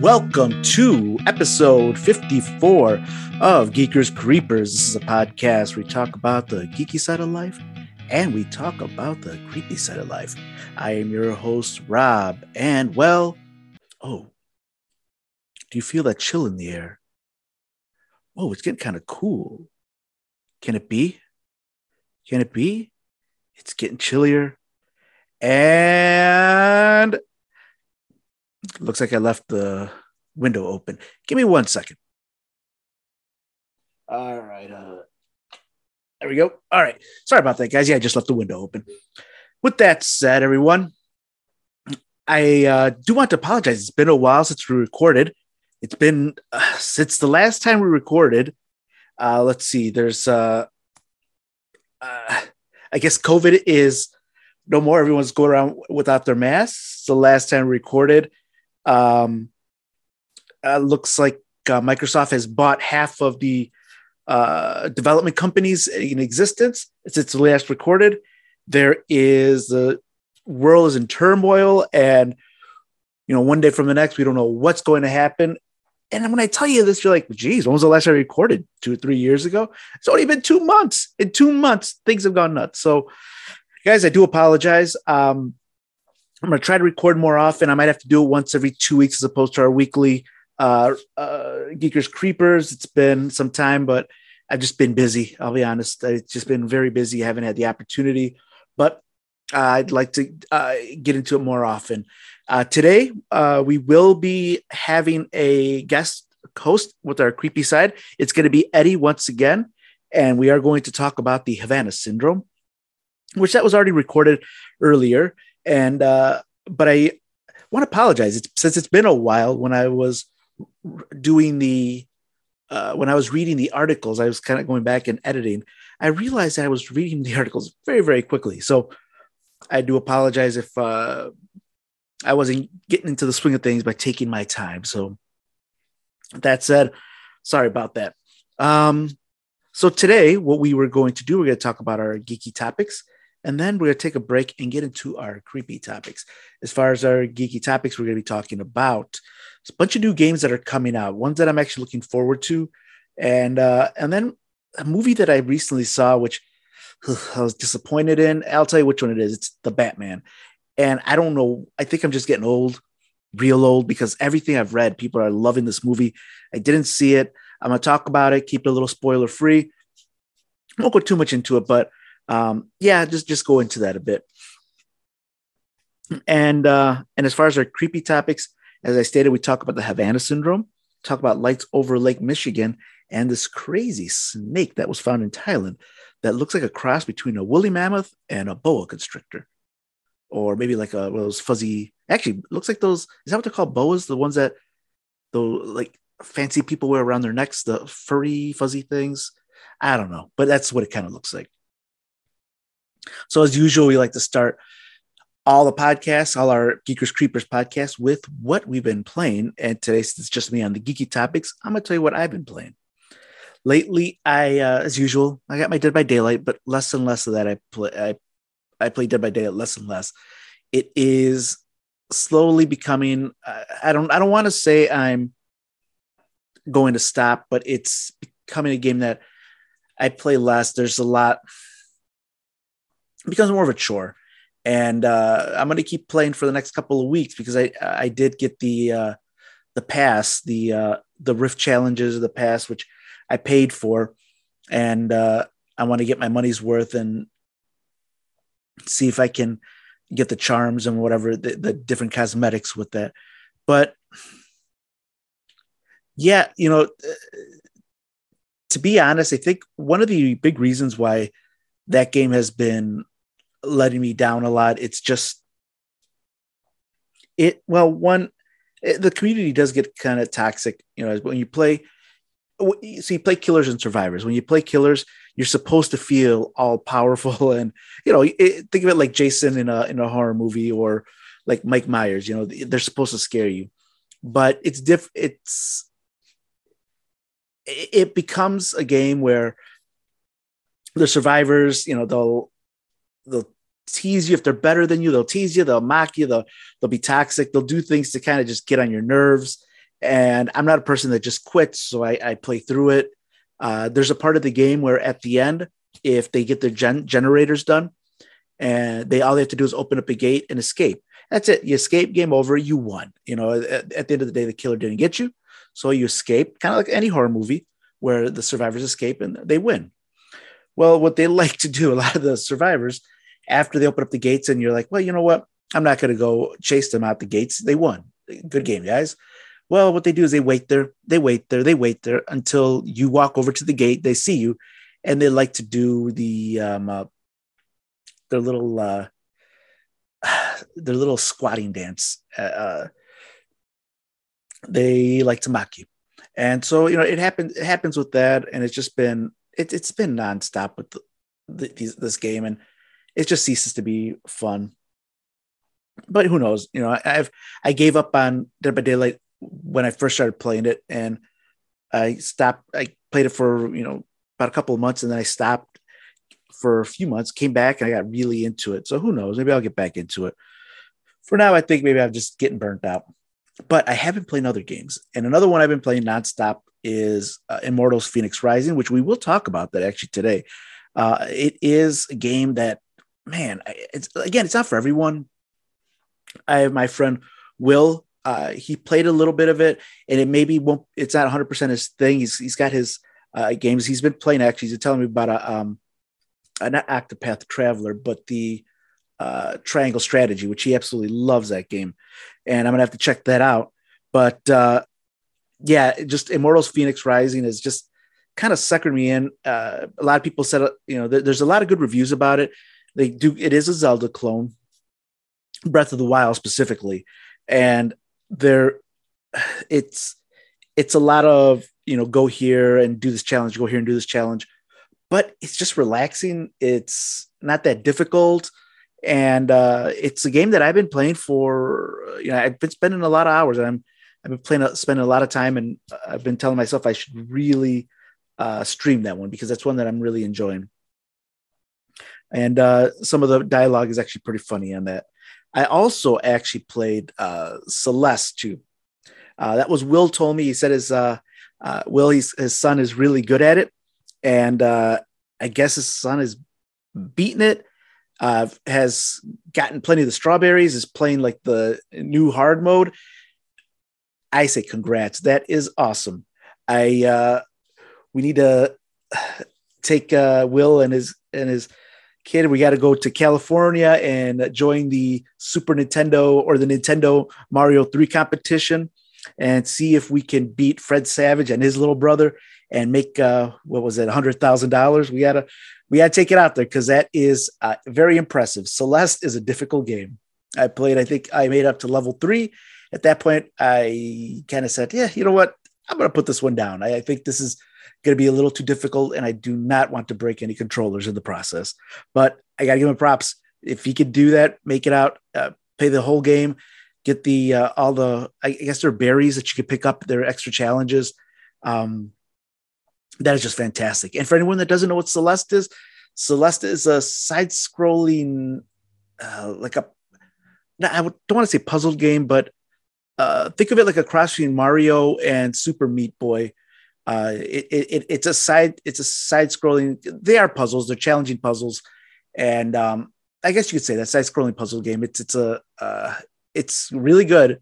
welcome to episode 54 of Geekers Creepers. This is a podcast where we talk about the geeky side of life and we talk about the creepy side of life. I am your host, Rob, and well, oh, do you feel that chill in the air? Oh, it's getting kind of cool. Can it be? Can it be? It's getting chillier. And looks like I left the window open. Give me one second. All right. Uh, there we go. All right. Sorry about that, guys. Yeah, I just left the window open. With that said, everyone, I uh, do want to apologize. It's been a while since we recorded. It's been uh, since the last time we recorded. Uh, let's see. There's, uh, uh, I guess, COVID is no more. Everyone's going around without their masks. The last time we recorded, um, uh, looks like uh, Microsoft has bought half of the uh, development companies in existence since the last recorded. There is the world is in turmoil, and you know, one day from the next, we don't know what's going to happen. And when I tell you this, you're like, geez, when was the last I recorded? Two or three years ago? It's only been two months. In two months, things have gone nuts. So, guys, I do apologize. Um, I'm going to try to record more often. I might have to do it once every two weeks as opposed to our weekly uh, uh, Geekers Creepers. It's been some time, but I've just been busy. I'll be honest. It's just been very busy. I haven't had the opportunity, but uh, I'd like to uh, get into it more often. Uh, today, uh, we will be having a guest host with our creepy side. It's going to be Eddie once again, and we are going to talk about the Havana syndrome, which that was already recorded earlier. And uh, but I want to apologize. It's since it's been a while when I was doing the uh, when I was reading the articles, I was kind of going back and editing. I realized that I was reading the articles very, very quickly. So I do apologize if uh, I wasn't getting into the swing of things by taking my time. So that said, sorry about that. Um, so today, what we were going to do, we're going to talk about our geeky topics. And then we're going to take a break and get into our creepy topics. As far as our geeky topics, we're going to be talking about a bunch of new games that are coming out, ones that I'm actually looking forward to. And uh, and then a movie that I recently saw, which I was disappointed in. I'll tell you which one it is. It's The Batman. And I don't know. I think I'm just getting old, real old, because everything I've read, people are loving this movie. I didn't see it. I'm going to talk about it, keep it a little spoiler free. I won't go too much into it, but um, yeah, just just go into that a bit. And uh, and as far as our creepy topics, as I stated, we talk about the Havana syndrome, talk about lights over Lake Michigan, and this crazy snake that was found in Thailand that looks like a cross between a woolly mammoth and a boa constrictor, or maybe like a those fuzzy. Actually, looks like those. Is that what they're called? Boas, the ones that the like fancy people wear around their necks, the furry fuzzy things. I don't know, but that's what it kind of looks like. So, as usual, we like to start all the podcasts, all our Geekers Creepers podcasts with what we've been playing. And today, it's just me on the geeky topics, I'm going to tell you what I've been playing. Lately, I, uh, as usual, I got my Dead by Daylight, but less and less of that. I play, I, I play Dead by Daylight less and less. It is slowly becoming. Uh, I don't. I don't want to say I'm going to stop, but it's becoming a game that I play less. There's a lot it becomes more of a chore. And uh, I'm going to keep playing for the next couple of weeks because I I did get the uh, the pass, the uh, the Rift challenges of the pass, which I paid for, and uh, I want to get my money's worth and see if I can get the charms and whatever the, the different cosmetics with that. But yeah, you know, to be honest, I think one of the big reasons why that game has been letting me down a lot. It's just it. Well, one, it, the community does get kind of toxic. You know, when you play, so you play killers and survivors. When you play killers, you're supposed to feel all powerful, and you know, it, think of it like Jason in a in a horror movie or like Mike Myers. You know, they're supposed to scare you, but it's diff. It's it becomes a game where the survivors, you know, they'll they'll tease you if they're better than you. They'll tease you. They'll mock you. They'll they'll be toxic. They'll do things to kind of just get on your nerves. And I'm not a person that just quits, so I, I play through it. Uh, there's a part of the game where at the end, if they get their gen- generators done, and they all they have to do is open up a gate and escape. That's it. You escape, game over. You won. You know, at, at the end of the day, the killer didn't get you, so you escape. Kind of like any horror movie where the survivors escape and they win. Well, what they like to do, a lot of the survivors, after they open up the gates, and you're like, well, you know what? I'm not going to go chase them out the gates. They won. Good game, guys. Well, what they do is they wait there, they wait there, they wait there until you walk over to the gate. They see you, and they like to do the um, uh, their little uh, their little squatting dance. Uh, uh, they like to mock you, and so you know it happens. It happens with that, and it's just been it, has been nonstop with the, the, this game, and it just ceases to be fun. But who knows? You know, I, I've I gave up on Dead by Daylight when I first started playing it, and I stopped. I played it for you know about a couple of months, and then I stopped for a few months. Came back, and I got really into it. So who knows? Maybe I'll get back into it. For now, I think maybe I'm just getting burnt out. But I have been playing other games, and another one I've been playing nonstop is uh, Immortals: Fenyx Rising, which we will talk about that actually today. Uh, it is a game that, man, it's again, it's not for everyone. I have my friend Will uh, he played a little bit of it, and it maybe won't. It's not 100 percent his thing. He's he's got his uh, games. He's been playing. Actually, he's telling me about a um, a not Octopath Traveler, but the uh, Triangle Strategy, which he absolutely loves that game, and I'm gonna have to check that out. But uh, yeah, just Immortals: Fenyx Rising is just kind of suckered me in. Uh, a lot of people said, uh, you know, th- there's a lot of good reviews about it. They do. It is a Zelda clone, Breath of the Wild specifically, and there it's it's a lot of you know go here and do this challenge go here and do this challenge but it's just relaxing it's not that difficult and uh, it's a game that i've been playing for you know i've been spending a lot of hours and i'm i've been playing spending a lot of time and i've been telling myself i should really uh, stream that one because that's one that i'm really enjoying and uh, some of the dialogue is actually pretty funny on that I also actually played uh, Celeste too. Uh, that was Will told me. He said his uh, uh, Will, his son is really good at it, and uh, I guess his son has beaten it. Has gotten plenty of the strawberries. Is playing like the new hard mode. I say congrats. That is awesome. I we need to take Will and his and his kid, we got to go to California and join the Super Nintendo or the Nintendo Mario 3 competition and see if we can beat Fred Savage and his little brother and make uh, what was it, hundred thousand dollars? We gotta we gotta take it out there because that is uh, very impressive. Celeste is a difficult game. I played, I think I made up to level three. At that point, I kind of said, "Yeah, you know what? I'm gonna put this one down. I, I think this is going to be a little too difficult, and I do not want to break any controllers in the process. But I got to give him props. If he could do that, make it out, uh, pay the whole game, get the uh, all the I guess there are berries that you could pick up. There are extra challenges. Um, that is just fantastic. And for anyone that doesn't know what Celeste is, Celeste is a side-scrolling, uh, like a I don't want to say puzzle game, but uh, think of it like a cross between Mario and Super Meat Boy, uh, it, it, it's a side it's a side scrolling. They are puzzles. They're challenging puzzles, and um, I guess you could say that side scrolling puzzle game. It's it's a uh, it's really good.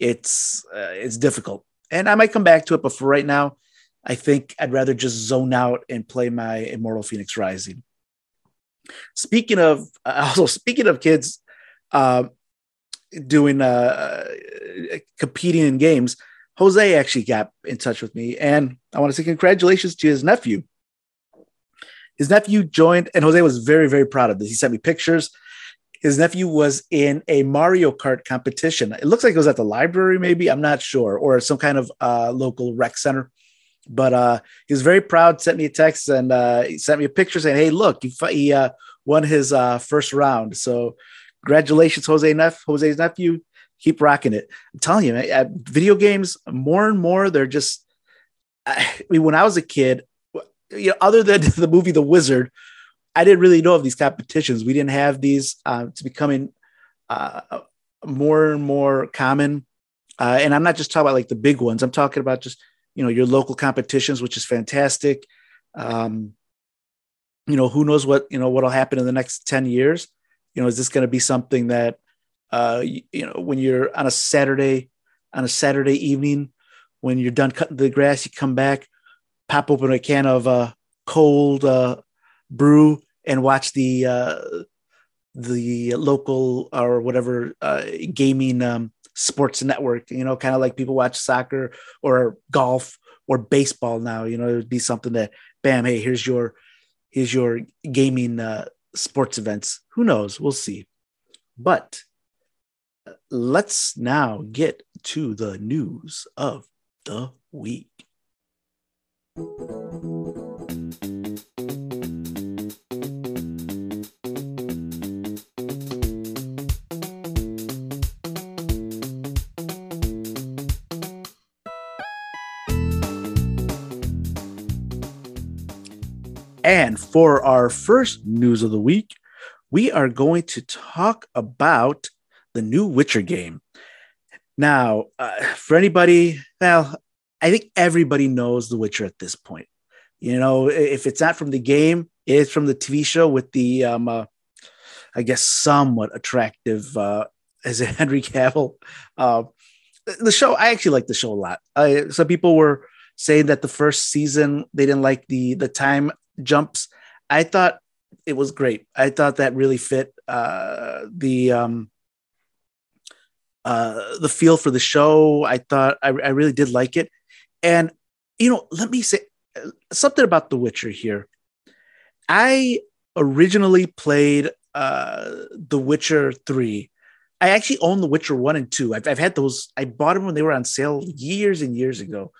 It's uh, it's difficult, and I might come back to it. But for right now, I think I'd rather just zone out and play my Immortal Fenyx Rising. Speaking of also speaking of kids uh, doing uh, competing in games, Jose actually got in touch with me, and I want to say congratulations to his nephew. His nephew joined, and Jose was very, very proud of this. He sent me pictures. His nephew was in a Mario Kart competition. It looks like it was at the library, maybe. I'm not sure, or some kind of uh, local rec center. But uh, he was very proud. Sent me a text and uh, he sent me a picture saying, "Hey, look, he, he uh, won his uh, first round." So, congratulations, Jose Neff, Jose's nephew keep rocking it. I'm telling you, man, video games more and more they're just. I mean, when I was a kid, you know, other than the movie The Wizard, I didn't really know of these competitions. We didn't have these. Uh, it's becoming uh, more and more common. Uh, and I'm not just talking about like the big ones. I'm talking about just you know your local competitions, which is fantastic. Um, you know, who knows what you know what'll happen in the next ten years? You know, is this going to be something that uh, you, you know when you're on a Saturday on a Saturday evening when you're done cutting the grass, you come back, pop open a can of uh, cold uh, brew, and watch the uh, the local or whatever uh, gaming um, sports network. You know, kind of like people watch soccer or golf or baseball now. You know, it would be something that, bam, hey, here's your here's your gaming uh, sports events. Who knows? We'll see. But let's now get to the news of the week. And for our first news of the week, we are going to talk about the new Witcher game. Now, uh, for anybody, well, I think everybody knows The Witcher at this point. You know, if it's not from the game, it's from the TV show with the, um, uh, I guess, somewhat attractive, uh, as a Henry Cavill. Uh, the show, I actually like the show a lot. I, some people were saying that the first season they didn't like the the time jumps. I thought it was great. I thought that really fit uh, the um, uh, the feel for the show. I thought I, I really did like it. And, you know, let me say uh, something about The Witcher here. I originally played uh, The Witcher 3. I actually own The Witcher 1 and 2. I've, I've had those, I bought them when they were on sale years and years ago.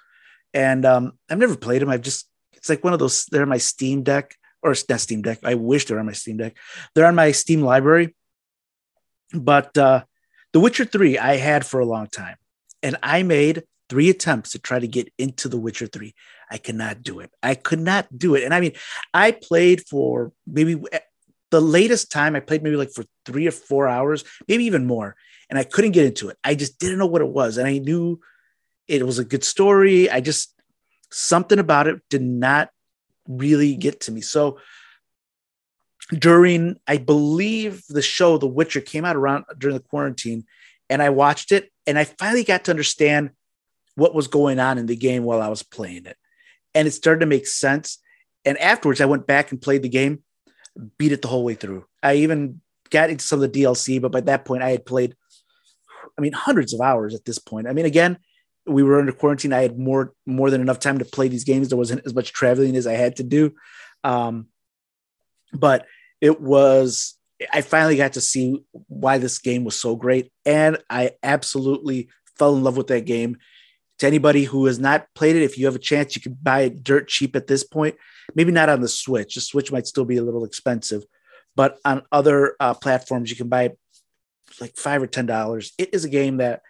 And um, I've never played them. I've just, it's like one of those, they're on my Steam Deck or not Steam Deck. I wish they're on my Steam Deck. They're on my Steam library. But uh, The Witcher 3, I had for a long time. And I made three attempts to try to get into The Witcher 3. I could not do it. I could not do it. And I mean, I played for maybe eh, the latest time I played maybe like for three or four hours, maybe even more. And I couldn't get into it. I just didn't know what it was. And I knew it was a good story. I just, something about it did not really get to me. So during, I believe the show The Witcher came out around during the quarantine, and I watched it, and I finally got to understand what was going on in the game while I was playing it. And it started to make sense. And afterwards, I went back and played the game, beat it the whole way through. I even got into some of the DLC, but by that point, I had played, I mean, hundreds of hours at this point. I mean, again, we were under quarantine. I had more more than enough time to play these games. There wasn't as much traveling as I had to do, um, but it was. I finally got to see why this game was so great, and I absolutely fell in love with that game. To anybody who has not played it, if you have a chance, you can buy it dirt cheap at this point. Maybe not on the Switch. The Switch might still be a little expensive, but on other uh, platforms, you can buy it like five or ten dollars. It is a game that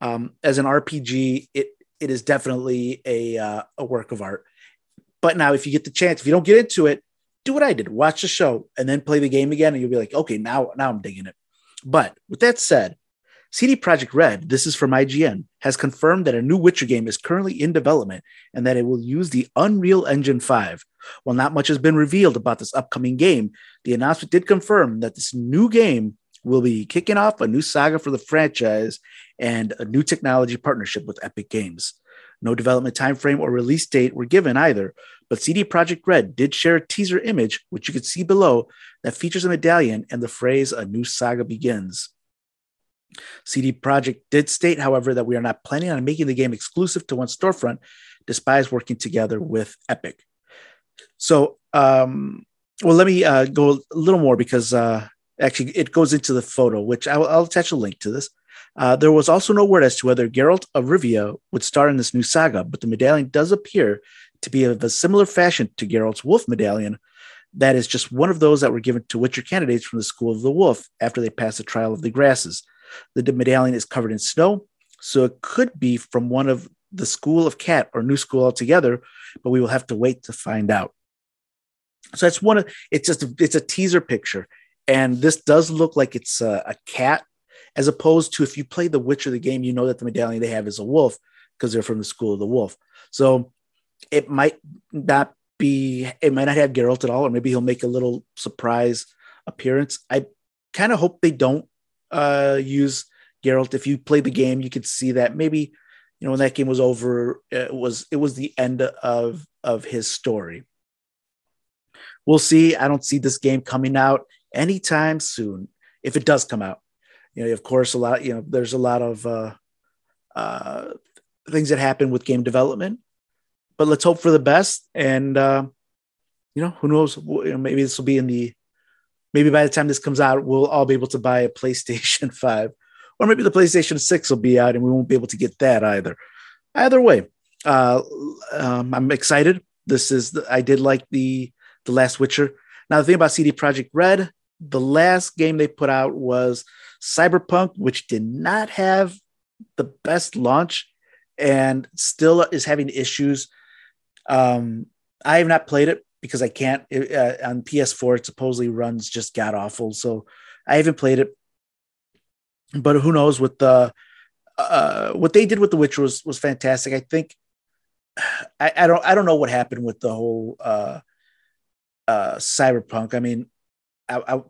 um, as an RPG, it it is definitely a uh, a work of art. But now, if you get the chance, if you don't get into it, do what I did: watch the show and then play the game again, and you'll be like, okay, now now I'm digging it. But with that said, CD Projekt Red, this is from IGN, has confirmed that a new Witcher game is currently in development and that it will use the Unreal Engine 5. While not much has been revealed about this upcoming game, the announcement did confirm that this new game will be kicking off a new saga for the franchise and a new technology partnership with Epic Games. No development timeframe or release date were given either, but CD Projekt Red did share a teaser image, which you can see below, that features a medallion and the phrase "A new saga begins." CD Projekt did state, however, that we are not planning on making the game exclusive to one storefront, despite working together with Epic. So, um, well, let me uh, go a little more because uh, actually it goes into the photo, which I will, I'll attach a link to this. Uh, there was also no word as to whether Geralt of Rivia would star in this new saga, but the medallion does appear to be of a similar fashion to Geralt's wolf medallion. That is just one of those that were given to Witcher candidates from the School of the Wolf after they passed the trial of the grasses. The medallion is covered in snow, so it could be from one of the School of Cat or New School altogether, but we will have to wait to find out. So that's one of it's just a, it's a teaser picture, and this does look like it's a, a cat, as opposed to if you play the Witcher the game, you know that the medallion they have is a wolf because they're from the school of the wolf. So it might not be it might not have Geralt at all, or maybe he'll make a little surprise appearance. I kind of hope they don't uh, use Geralt. If you play the game, you could see that maybe you know when that game was over, it was it was the end of of his story. We'll see. I don't see this game coming out anytime soon. If it does come out, you know, of course, a lot. You know, there's a lot of uh, uh, things that happen with game development, but let's hope for the best. And uh, you know, who knows? You know, maybe this will be in the maybe by the time this comes out, we'll all be able to buy a PlayStation 5. Or maybe the PlayStation 6 will be out and we won't be able to get that either. Either way, uh, um, I'm excited. This is the, I did like the the last Witcher. Now the thing about CD Projekt Red, the last game they put out was Cyberpunk, which did not have the best launch and still is having issues. Um, I have not played it because I can't uh, on PS4. It supposedly runs just god awful, so I haven't played it. But who knows? With the uh, what they did with The Witcher was was fantastic. I think I, I don't I don't know what happened with the whole uh, uh, Cyberpunk. I mean, I I,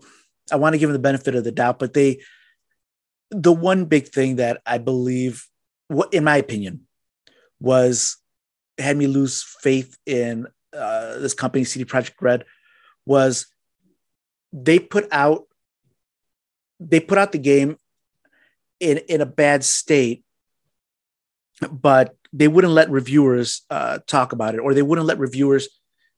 I want to give them the benefit of the doubt, but they the one big thing that I believe, in my opinion, was had me lose faith in uh, this company, CD Projekt Red, was they put out they put out the game in in a bad state, but they wouldn't let reviewers uh, talk about it, or they wouldn't let reviewers.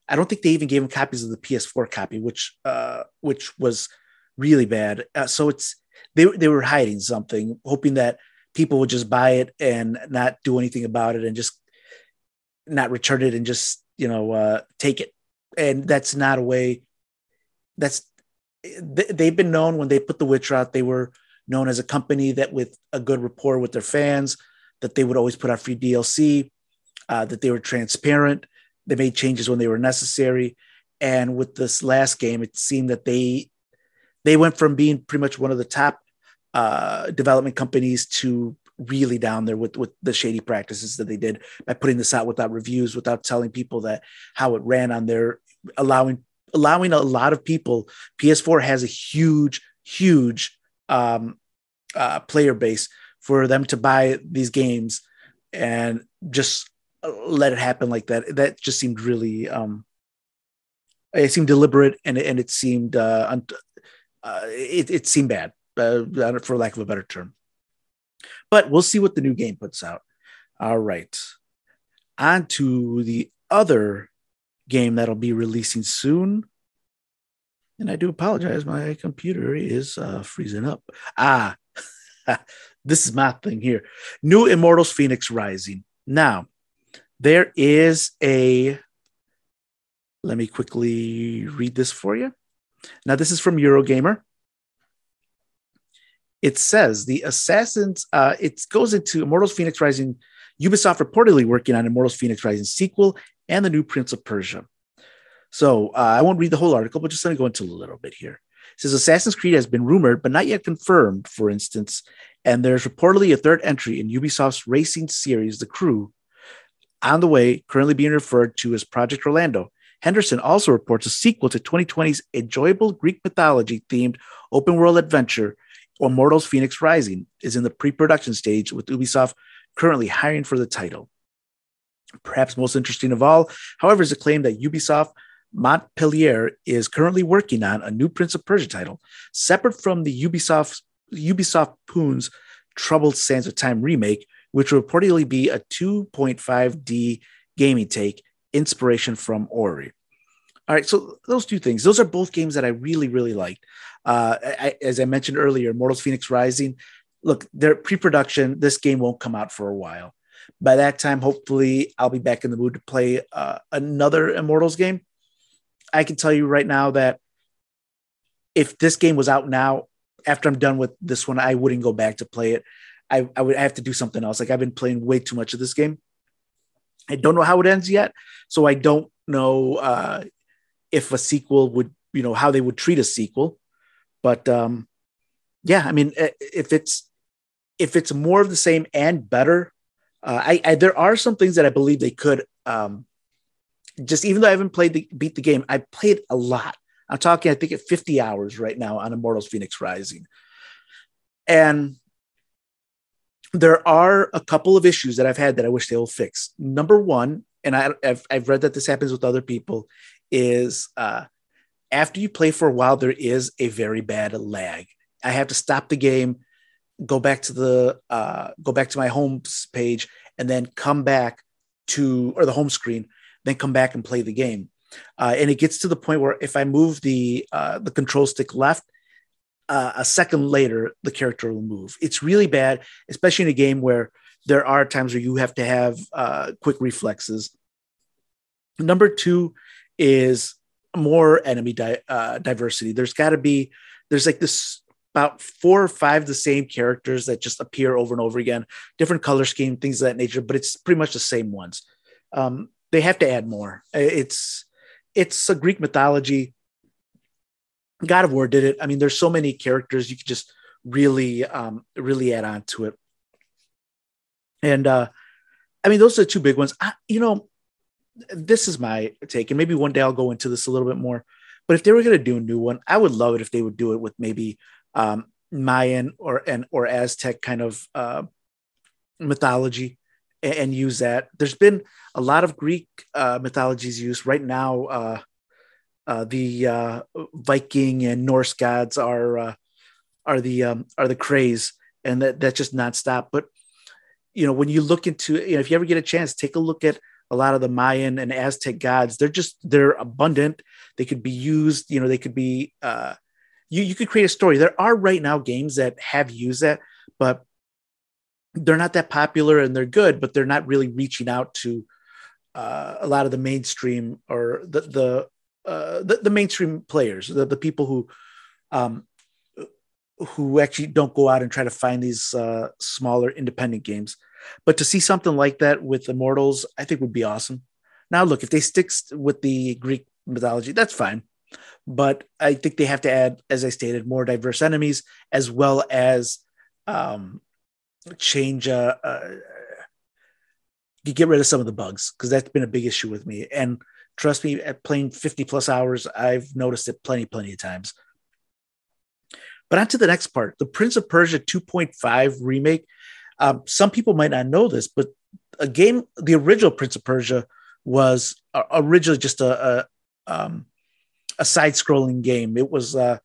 I don't think they even gave them copies of the PS4 copy, which uh, which was really bad. Uh, so it's they they were hiding something, hoping that people would just buy it and not do anything about it, and just not return it and just you know uh, take it. And that's not a way that's they've been known when they put the witcher out they were known as a company that with a good rapport with their fans that they would always put out free dlc uh, that they were transparent they made changes when they were necessary. And with this last game it seemed that they they went from being pretty much one of the top uh, development companies to really down there with with the shady practices that they did by putting this out without reviews, without telling people that how it ran on their allowing allowing a lot of people. PS4 has a huge, huge um, uh, player base for them to buy these games and just let it happen like that. That just seemed really um, it seemed deliberate and and it seemed uh, uh it, it seemed bad uh, for lack of a better term. But we'll see what the new game puts out. All right. On to the other game that'll be releasing soon. And I do apologize, my computer is uh, freezing up. Ah, this is my thing here. New Immortals Fenyx Rising. Now, there is a. Let me quickly read this for you. Now, this is from Eurogamer. It says the assassins uh, it goes into immortals Fenyx rising ubisoft reportedly working on immortals Fenyx rising sequel and the new prince of persia. So uh, i won't read the whole article but just let me go into a little bit here. It says assassin's creed has been rumored but not yet confirmed for instance and there's reportedly a third entry in ubisoft's racing series the crew on the way currently being referred to as project orlando henderson also reports a sequel to 2020's enjoyable greek mythology themed open world adventure Immortals Fenyx Rising is in the pre production stage, with Ubisoft currently hiring for the title. Perhaps most interesting of all, however, is the claim that Ubisoft Montpellier is currently working on a new Prince of Persia title, separate from the Ubisoft Ubisoft Pune's Troubled Sands of Time remake, which will reportedly be a 2.5D gaming take, inspiration from Ori. All right, so those two things, those are both games that I really, really liked. Uh, I, as I mentioned earlier, Mortals Fenyx Rising. Look, they're pre-production. This game won't come out for a while. By that time, hopefully, I'll be back in the mood to play uh, another Immortals game. I can tell you right now that if this game was out now, after I'm done with this one, I wouldn't go back to play it. I, I would have to do something else. Like I've been playing way too much of this game. I don't know how it ends yet, so I don't know uh, if a sequel would, you know, how they would treat a sequel. But um, yeah, I mean, if it's if it's more of the same and better, uh, I, I, there are some things that I believe they could. Um, just even though I haven't played the beat the game, I played a lot. I'm talking, I think, at 50 hours right now on Immortals Fenyx Rising, and there are a couple of issues that I've had that I wish they will fix. Number one, and I, have I've read that this happens with other people, is uh, after you play for a while, there is a very bad lag. I have to stop the game, go back to the uh, go back to my home page, and then come back to or the home screen, then come back and play the game. Uh, and it gets to the point where if I move the uh, the control stick left, uh, a second later the character will move. It's really bad, especially in a game where there are times where you have to have uh, quick reflexes. Number two is more enemy di- uh, diversity. There's got to be there's like this about four or five the same characters that just appear over and over again, different color scheme, things of that nature, but it's pretty much the same ones. Um, they have to add more. It's it's a Greek mythology. God of War did it. I mean, there's so many characters you could just really um, really add on to it. And uh, I mean, those are the two big ones. I, you know, this is my take, and maybe one day I'll go into this a little bit more. But if they were going to do a new one, I would love it if they would do it with maybe um, Mayan or and or Aztec kind of uh, mythology and, and, use that. There's been a lot of Greek uh, mythologies used right now. Uh, uh, the uh, Viking and Norse gods are uh, are the um, are the craze, and that that's just nonstop. But you know, when you look into you know, if you ever get a chance, take a look at a lot of the Mayan and Aztec gods. They're just they're abundant. They could be used. You know, they could be. Uh, you you could create a story. There are right now games that have used that, but they're not that popular and they're good, but they're not really reaching out to uh, a lot of the mainstream or the the uh, the, the, mainstream players, the, the people who um, who actually don't go out and try to find these uh, smaller independent games. But to see something like that with Immortals, I think would be awesome. Now, look, if they stick with the Greek mythology, that's fine. But I think they have to add, as I stated, more diverse enemies as well as um, change, uh, uh, get rid of some of the bugs because that's been a big issue with me. And trust me, at playing 50 plus hours, I've noticed it plenty, plenty of times. But on to the next part the Prince of Persia 2.5 remake um, some people might not know this, but a game, the original Prince of Persia was uh, originally just a a, um, a side-scrolling game. It was uh,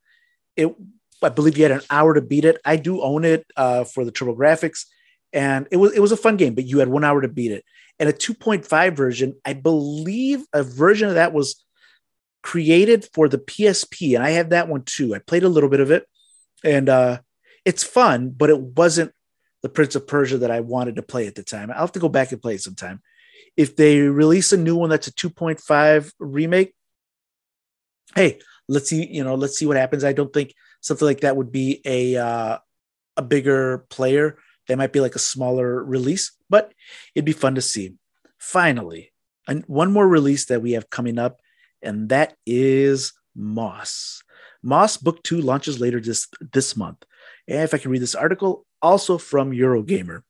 it. I believe you had an hour to beat it. I do own it uh, for the TurboGrafx, and it was it was a fun game. But you had one hour to beat it. And a 2.5 version, I believe a version of that was created for the PSP, and I have that one too. I played a little bit of it, and uh, it's fun, but it wasn't the Prince of Persia that I wanted to play at the time. I'll have to go back and play it sometime. If they release a new one that's a 2.5 remake, hey, let's see, you know, let's see what happens. I don't think something like that would be a uh, a bigger player. That might be like a smaller release, but it'd be fun to see. Finally, and one more release that we have coming up, and that is Moss. Moss Book Two launches later this this month. And if I can read this article, also from Eurogamer.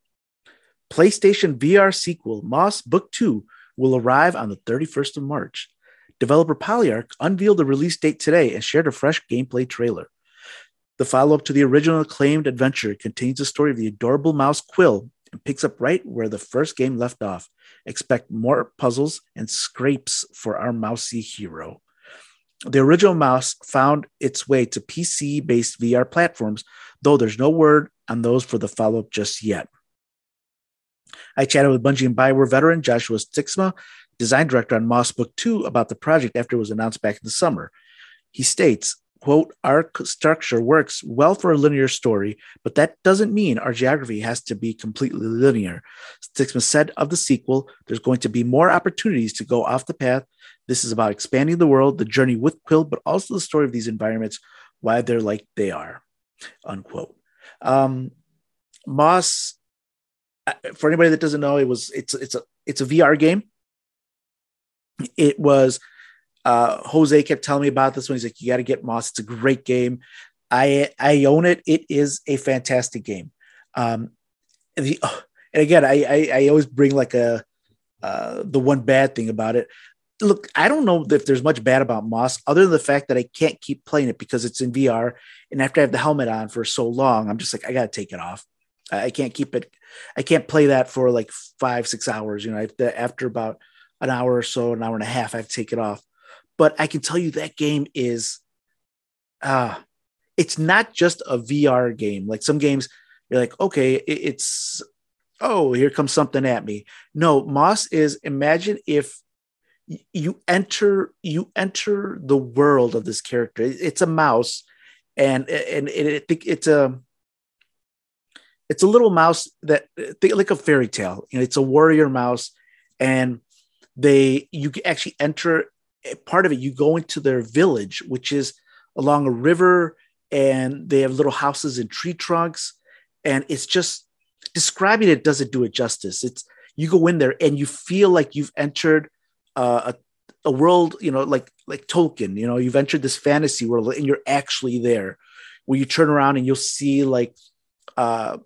PlayStation VR sequel Moss Book 2 will arrive on the 31st of March. Developer Polyarc unveiled the release date today and shared a fresh gameplay trailer. The follow up to the original acclaimed adventure contains the story of the adorable mouse Quill and picks up right where the first game left off. Expect more puzzles and scrapes for our mousy hero. The original mouse found its way to PC based VR platforms, though there's no word on those for the follow up just yet. I chatted with Bungie and Bioware veteran Joshua Stixma, design director on Moss Book 2, about the project after it was announced back in the summer. He states, quote, our structure works well for a linear story, but that doesn't mean our geography has to be completely linear. Stixma said of the sequel, there's going to be more opportunities to go off the path. This is about expanding the world, the journey with Quill, but also the story of these environments, why they're like they are, unquote. Um, Moss, uh, for anybody that doesn't know, it was it's it's a it's a VR game. It was Uh, Jose kept telling me about this one. He's like, "You got to get Moss. It's a great game. I I own it. It is a fantastic game." Um, the and again, I, I, I always bring like a uh, the one bad thing about it. Look, I don't know if there's much bad about Moss, other than the fact that I can't keep playing it because it's in VR, and after I have the helmet on for so long, I'm just like I got to take it off. I can't keep it. I can't play that for like five, six hours. You know, to, after about an hour or so, an hour and a half, I have to take it off. But I can tell you that game is, uh, it's not just a VR game. Like some games, you're like, okay, it's oh, here comes something at me. No, Moss is imagine if you enter you enter the world of this character. It's a mouse, and and it, it, it's a it's a little mouse that think like a fairy tale. You know, it's a warrior mouse, and they you can actually enter part of it. You go into their village, which is along a river, and they have little houses and tree trunks, and it's just describing it doesn't do it justice. It's you go in there and you feel like you've entered uh, a, a world, you know, like like Tolkien. You know, you've entered this fantasy world and you're actually there. Where you turn around and you'll see like uh,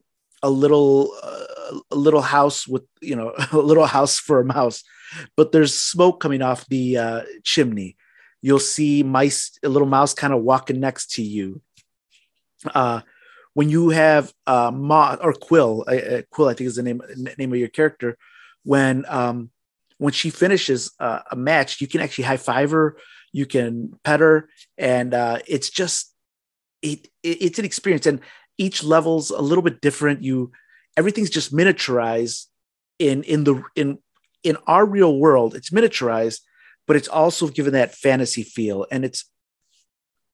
a little uh, a little house with you know a little house for a mouse, but there's smoke coming off the uh, chimney. You'll see mice, a little mouse, kind of walking next to you. Uh, when you have uh, Ma or Quill, uh, Quill, I think is the name name of your character. When um, when she finishes uh, a match, you can actually high five her, you can pet her, and uh, it's just it, it, it's an experience. And each level's a little bit different. You everything's just miniaturized in in the in in our real world. It's miniaturized, but it's also given that fantasy feel, and it's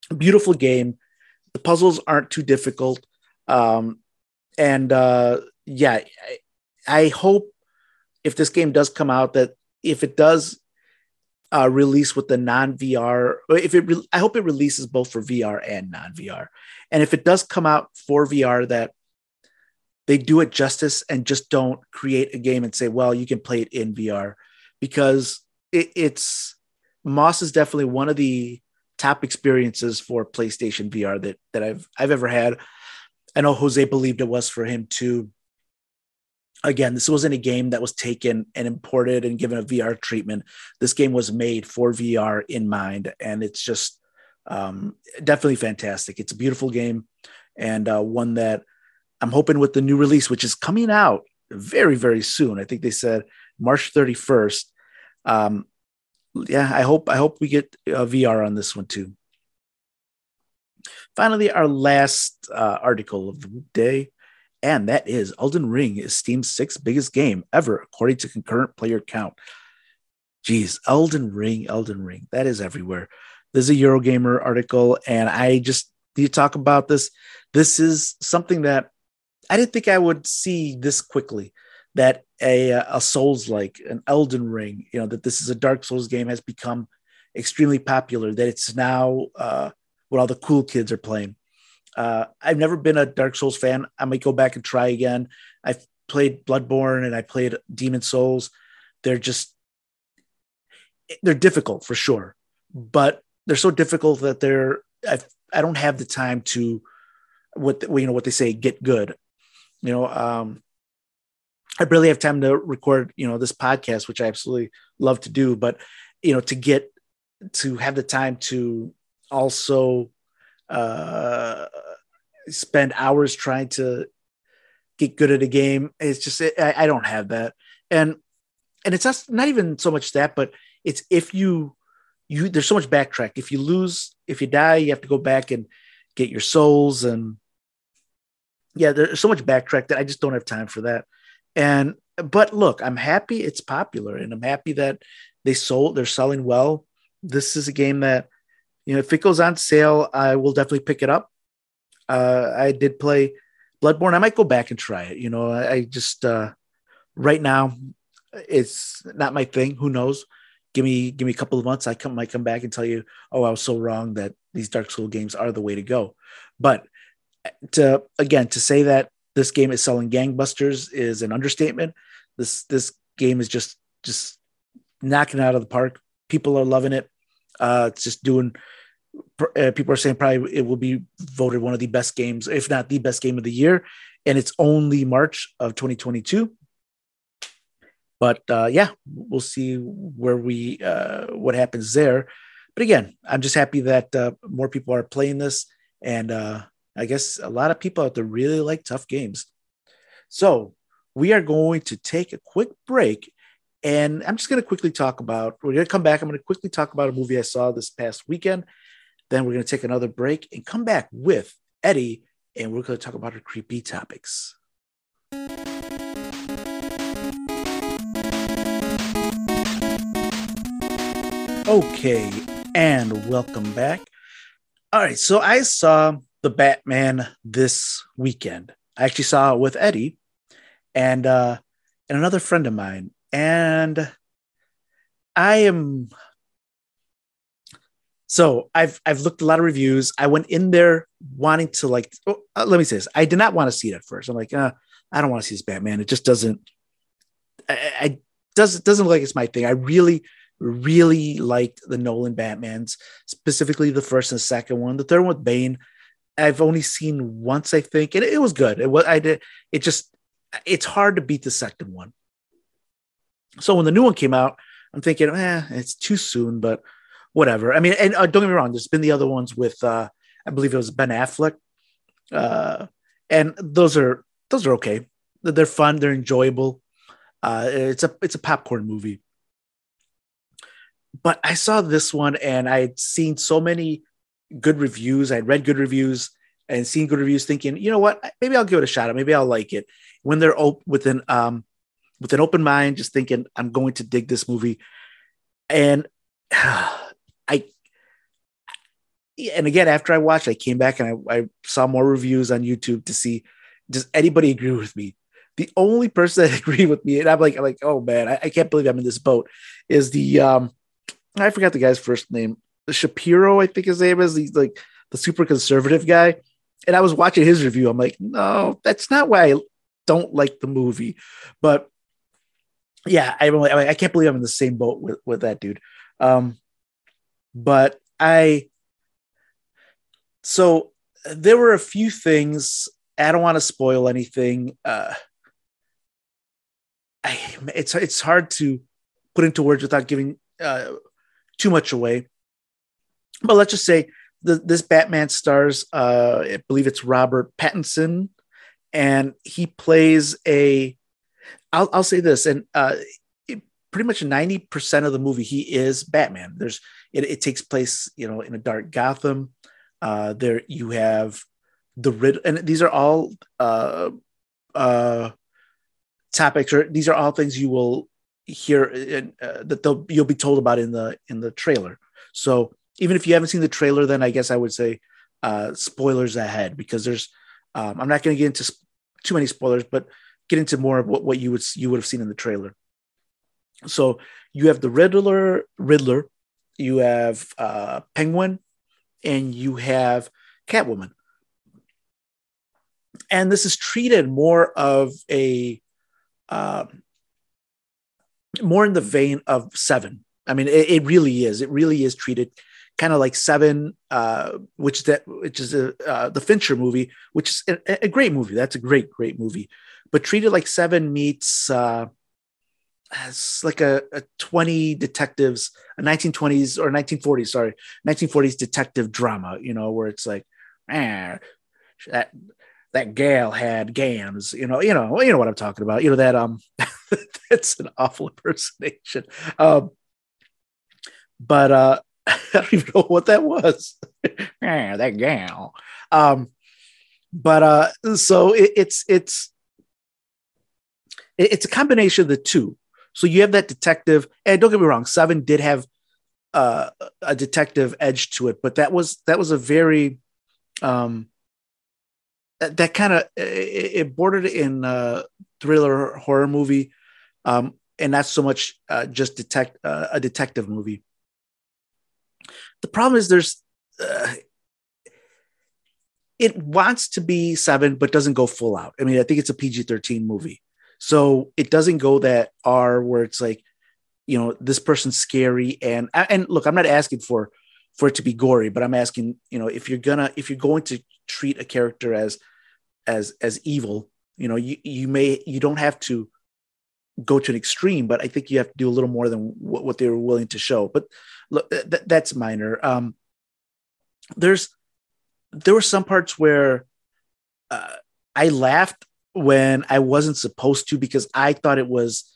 a beautiful game. The puzzles aren't too difficult. Um, and uh, yeah, I, I hope if this game does come out that if it does uh, release with the non VR, if it, re- I hope it releases both for VR and non VR. And if it does come out for VR, that they do it justice and just don't create a game and say, well, you can play it in VR because it, it's Moss is definitely one of the top experiences for PlayStation VR that that I've I've ever had. I know Jose believed it was for him too. Again, this wasn't a game that was taken and imported and given a VR treatment. This game was made for VR in mind, and it's just um, definitely fantastic. It's a beautiful game and uh, one that I'm hoping with the new release, which is coming out very, very soon. I think they said March 31st. Um, yeah, I hope I hope we get uh, VR on this one too. Finally, our last uh, article of the day, and that is Elden Ring is Steam's sixth biggest game ever, according to concurrent player count. Geez, Elden Ring, Elden Ring, that is everywhere. There's a Eurogamer article, and I just need to talk about this. This is something that I didn't think I would see this quickly. That a a Souls like an Elden Ring, you know, that this is a Dark Souls game has become extremely popular. That it's now uh, what all the cool kids are playing. Uh, I've never been a Dark Souls fan. I might go back and try again. I've played Bloodborne and I played Demon Souls. They're just they're difficult for sure, but they're so difficult that they're I I don't have the time to what you know what they say get good. You know, um, I barely have time to record you know this podcast, which I absolutely love to do, but you know to get to have the time to also uh, spend hours trying to get good at a game. It's just I, I don't have that, and and it's not, not even so much that, but it's if you you there's so much backtrack. If you lose, if you die, you have to go back and get your souls, and yeah, there's so much backtrack that I just don't have time for that. And but look, I'm happy it's popular, and I'm happy that they sold. They're selling well. This is a game that you know, if it goes on sale, I will definitely pick it up. Uh, I did play Bloodborne. I might go back and try it. You know, I, I just uh, right now it's not my thing. Who knows? Give me give me a couple of months. I come might come back and tell you, oh, I was so wrong that these Dark Soul games are the way to go. But to again to say that this game is selling gangbusters is an understatement. This this game is just just knocking out of the park. People are loving it. Uh, it's just doing. Uh, people are saying probably it will be voted one of the best games, if not the best game of the year, and it's only March of 2022. But uh, yeah, we'll see where we uh, what happens there. But again, I'm just happy that uh, more people are playing this, and uh, I guess a lot of people out there really like tough games. So we are going to take a quick break and I'm just going to quickly talk about, we're going to come back. I'm going to quickly talk about a movie I saw this past weekend. Then we're going to take another break and come back with Eddie, and we're going to talk about our creepy topics. Okay, and welcome back. All right, so I saw the Batman this weekend. I actually saw it with Eddie and uh, and another friend of mine, and I am so I've I've looked a lot of reviews. I went in there wanting to like. Oh, uh, let me say this: I did not want to see it at first. I'm like, uh, I don't want to see this Batman. It just doesn't. I, I does doesn't look like it's my thing. I really really liked the Nolan Batmans, specifically the first and second one. The third one with Bane, I've only seen once, I think, and it, was good. It was I did. It just it's hard to beat the second one. So when the new one came out, I'm thinking, eh, it's too soon, but whatever. I mean, and uh, don't get me wrong, there's been the other ones with, uh, I believe it was Ben Affleck, uh, and those are those are okay. They're fun, they're enjoyable. Uh, it's a it's a popcorn movie. But I saw this one, and I had seen so many good reviews. I'd read good reviews and seen good reviews, thinking, you know what, maybe I'll give it a shot. Maybe I'll like it when they're op- with an um with an open mind, just thinking I'm going to dig this movie, and I and again after I watched, I came back and I, I saw more reviews on YouTube to see does anybody agree with me. The only person that agreed with me, and I'm like, I'm like, oh man, I, I can't believe I'm in this boat, is the um I forgot the guy's first name, Shapiro, I think his name is. He's like the super conservative guy. And I was watching his review. I'm like, no, that's not why I don't like the movie. But yeah, I really, I can't believe I'm in the same boat with, with that dude. Um, but I, so there were a few things. I don't want to spoil anything. Uh, I, it's it's hard to put into words without giving uh, too much away. But let's just say the, this Batman stars, uh, I believe it's Robert Pattinson, and he plays a. I'll, I'll say this, and uh, it, pretty much ninety percent of the movie he is Batman. There's it, it takes place, you know, in a dark Gotham. Uh, there you have the rid, and these are all uh, uh, topics, or these are all things you will hear uh, that they'll, you'll be told about in the in the trailer. So even if you haven't seen the trailer, then I guess I would say uh, spoilers ahead because there's. Um, I'm not going to get into sp- too many spoilers, but get into more of what, what you would you would have seen in the trailer. So you have the Riddler, Riddler, you have uh, Penguin, and you have Catwoman. And this is treated more of a um, more in the vein of Seven. I mean, it, it really is. It really is treated kind of like Seven, uh, which that which is a, uh, the Fincher movie, which is a, a, great movie. That's a great, great movie. But treated like Seven meets uh, as like a, a 20 detectives, a 1920s or 1940s, sorry, 1940s detective drama. You know, where it's like, ah, that that gal had gams. You know, you know, you know what I'm talking about. You know that um, that's an awful impersonation. Um, but uh I don't even know what that was. yeah, that gal. Um, but uh, so it, it's it's it's a combination of the two. So you have that detective, and don't get me wrong, Seven did have uh, a detective edge to it, but that was that was a very um, that, that kind of it, it, bordered in uh, thriller horror movie, um, and not so much uh, just detect uh, a detective movie. The problem is there's uh, it wants to be seven, but doesn't go full out. I mean, I think it's a PG 13 movie. So it doesn't go that R where it's like you know this person's scary and and look i'm not asking for for it to be gory but i'm asking you know if you're gonna if you're going to treat a character as as as evil you know you you may you don't have to go to an extreme but i think you have to do a little more than what, what they were willing to show but look th- that's minor. Um there's there were some parts where uh, i laughed when i wasn't supposed to because i thought it was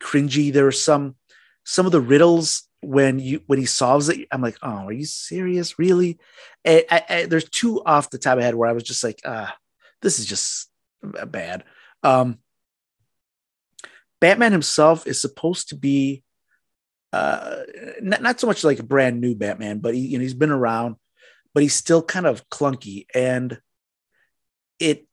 cringy. There were some some of the riddles when you when he solves it i'm like oh are you serious? Really? I, I, there's two off the top of my head where i was just like ah this is just bad. Um batman himself is supposed to be uh not, not so much like a brand new batman but he, you know he's been around but he's still kind of clunky and it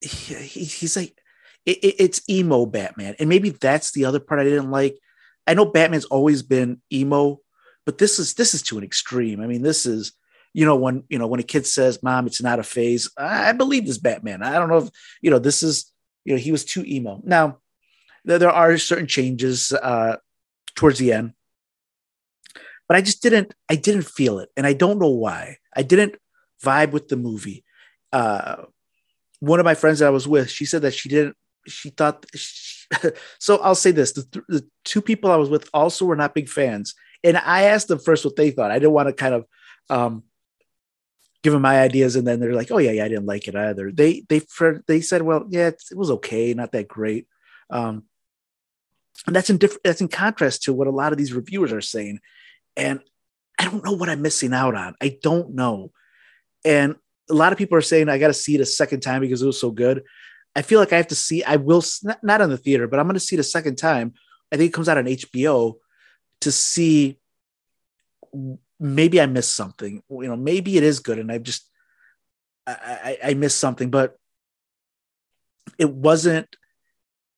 he, he's like it, it, it's emo batman and maybe that's the other part i didn't like I know Batman's always been emo, but this is this is to an extreme. I mean, this is you know when you know when a kid says, "Mom, it's not a phase," I, I believe this Batman. I don't know if you know this is you know he was too emo. Now there, there are certain changes uh, towards the end, but I just didn't I didn't feel it, and I don't know why. I didn't vibe with the movie. Uh, one of my friends that I was with, she said that she didn't she thought she, so i'll say this the, th- the, two people i was with also were not big fans. And i asked them first what they thought. I didn't want to kind of um, give them my ideas. And then they're like oh yeah yeah i didn't like it either. They they they said well yeah it was okay not that great. Um, and that's in different that's in contrast to what a lot of these reviewers are saying and i don't know what i'm missing out on i don't know and a lot of people are saying i got to see it a second time because it was so good I feel like I have to see. I will not on the theater, but I'm going to see it a second time. I think it comes out on HBO to see. Maybe I missed something. You know, maybe it is good, and I've just I, I, I missed something, but it wasn't.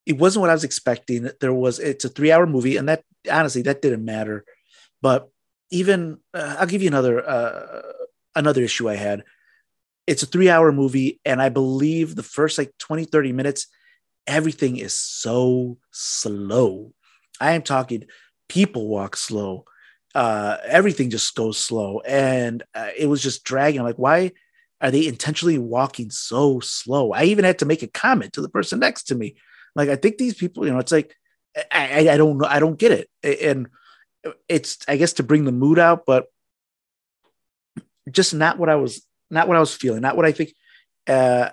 It wasn't what I was expecting. There was. It's a three-hour movie, and that honestly that didn't matter. But even uh, I'll give you another uh, another issue I had it's a three hour movie and i believe the first like 20 30 minutes everything is so slow i am talking people walk slow uh, everything just goes slow and uh, it was just dragging like why are they intentionally walking so slow i even had to make a comment to the person next to me like i think these people you know it's like i, I don't know i don't get it and it's i guess to bring the mood out but just not what i was not what I was feeling, not what I think uh,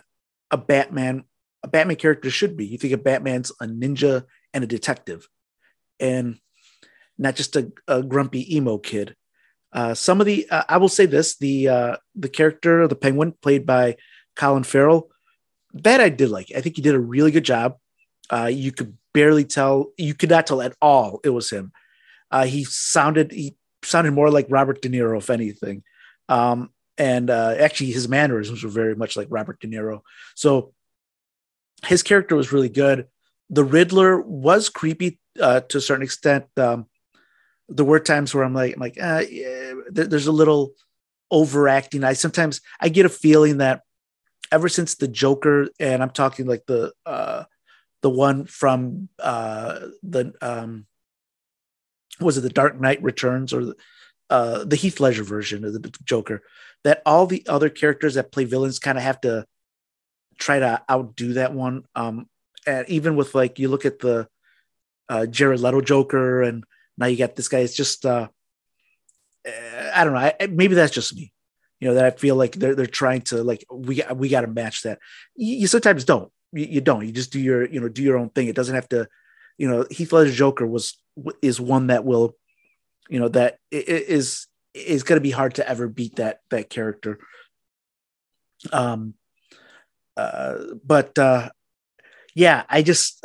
a Batman a Batman character should be. You think a Batman's a ninja and a detective, and not just a, a grumpy emo kid. Uh, some of the uh, I will say this the uh, the character of the Penguin played by Colin Farrell that I did like. I think he did a really good job. Uh, you could barely tell you could not tell at all it was him. Uh, he sounded he sounded more like Robert De Niro if anything. Um, and uh, actually his mannerisms were very much like Robert De Niro. So his character was really good. The Riddler was creepy uh, to a certain extent. Um, there were times where I'm like, I'm like, uh, yeah, there's a little overacting. I sometimes I get a feeling that ever since the Joker, and I'm talking like the uh, the one from uh, the um, was it the Dark Knight Returns or the, uh, the Heath Ledger version of the Joker? that all the other characters that play villains kind of have to try to outdo that one. Um, and even with like you look at the uh, Jared Leto Joker, and now you got this guy. It's just uh, I don't know. I, maybe that's just me. You know that I feel like they're they're trying to like we we got to match that. You, you sometimes don't. You, you, don't. You just do your you know do your own thing. It doesn't have to. You know, Heath Ledger Joker was is one that will, you know, that is is going to be hard to ever beat that that character. Um, uh, but uh, yeah, I just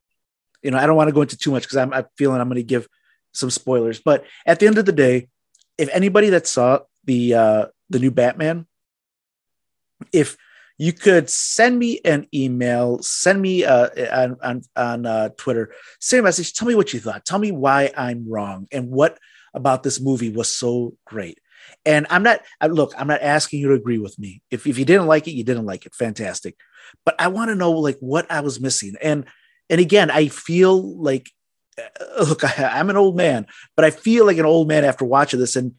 you know I don't want to go into too much because I'm, I'm feeling I'm going to give some spoilers. But at the end of the day, if anybody that saw the uh, the new Batman, if you could send me an email, send me uh, on on, on uh, Twitter, send a message, tell me what you thought, tell me why I'm wrong, and what about this movie was so great. And I'm not, look, I'm not asking you to agree with me. If, if you didn't like it, you didn't like it. Fantastic. But I want to know like what I was missing. And, and again, I feel like uh, look, I, I'm an old man, but I feel like an old man after watching this and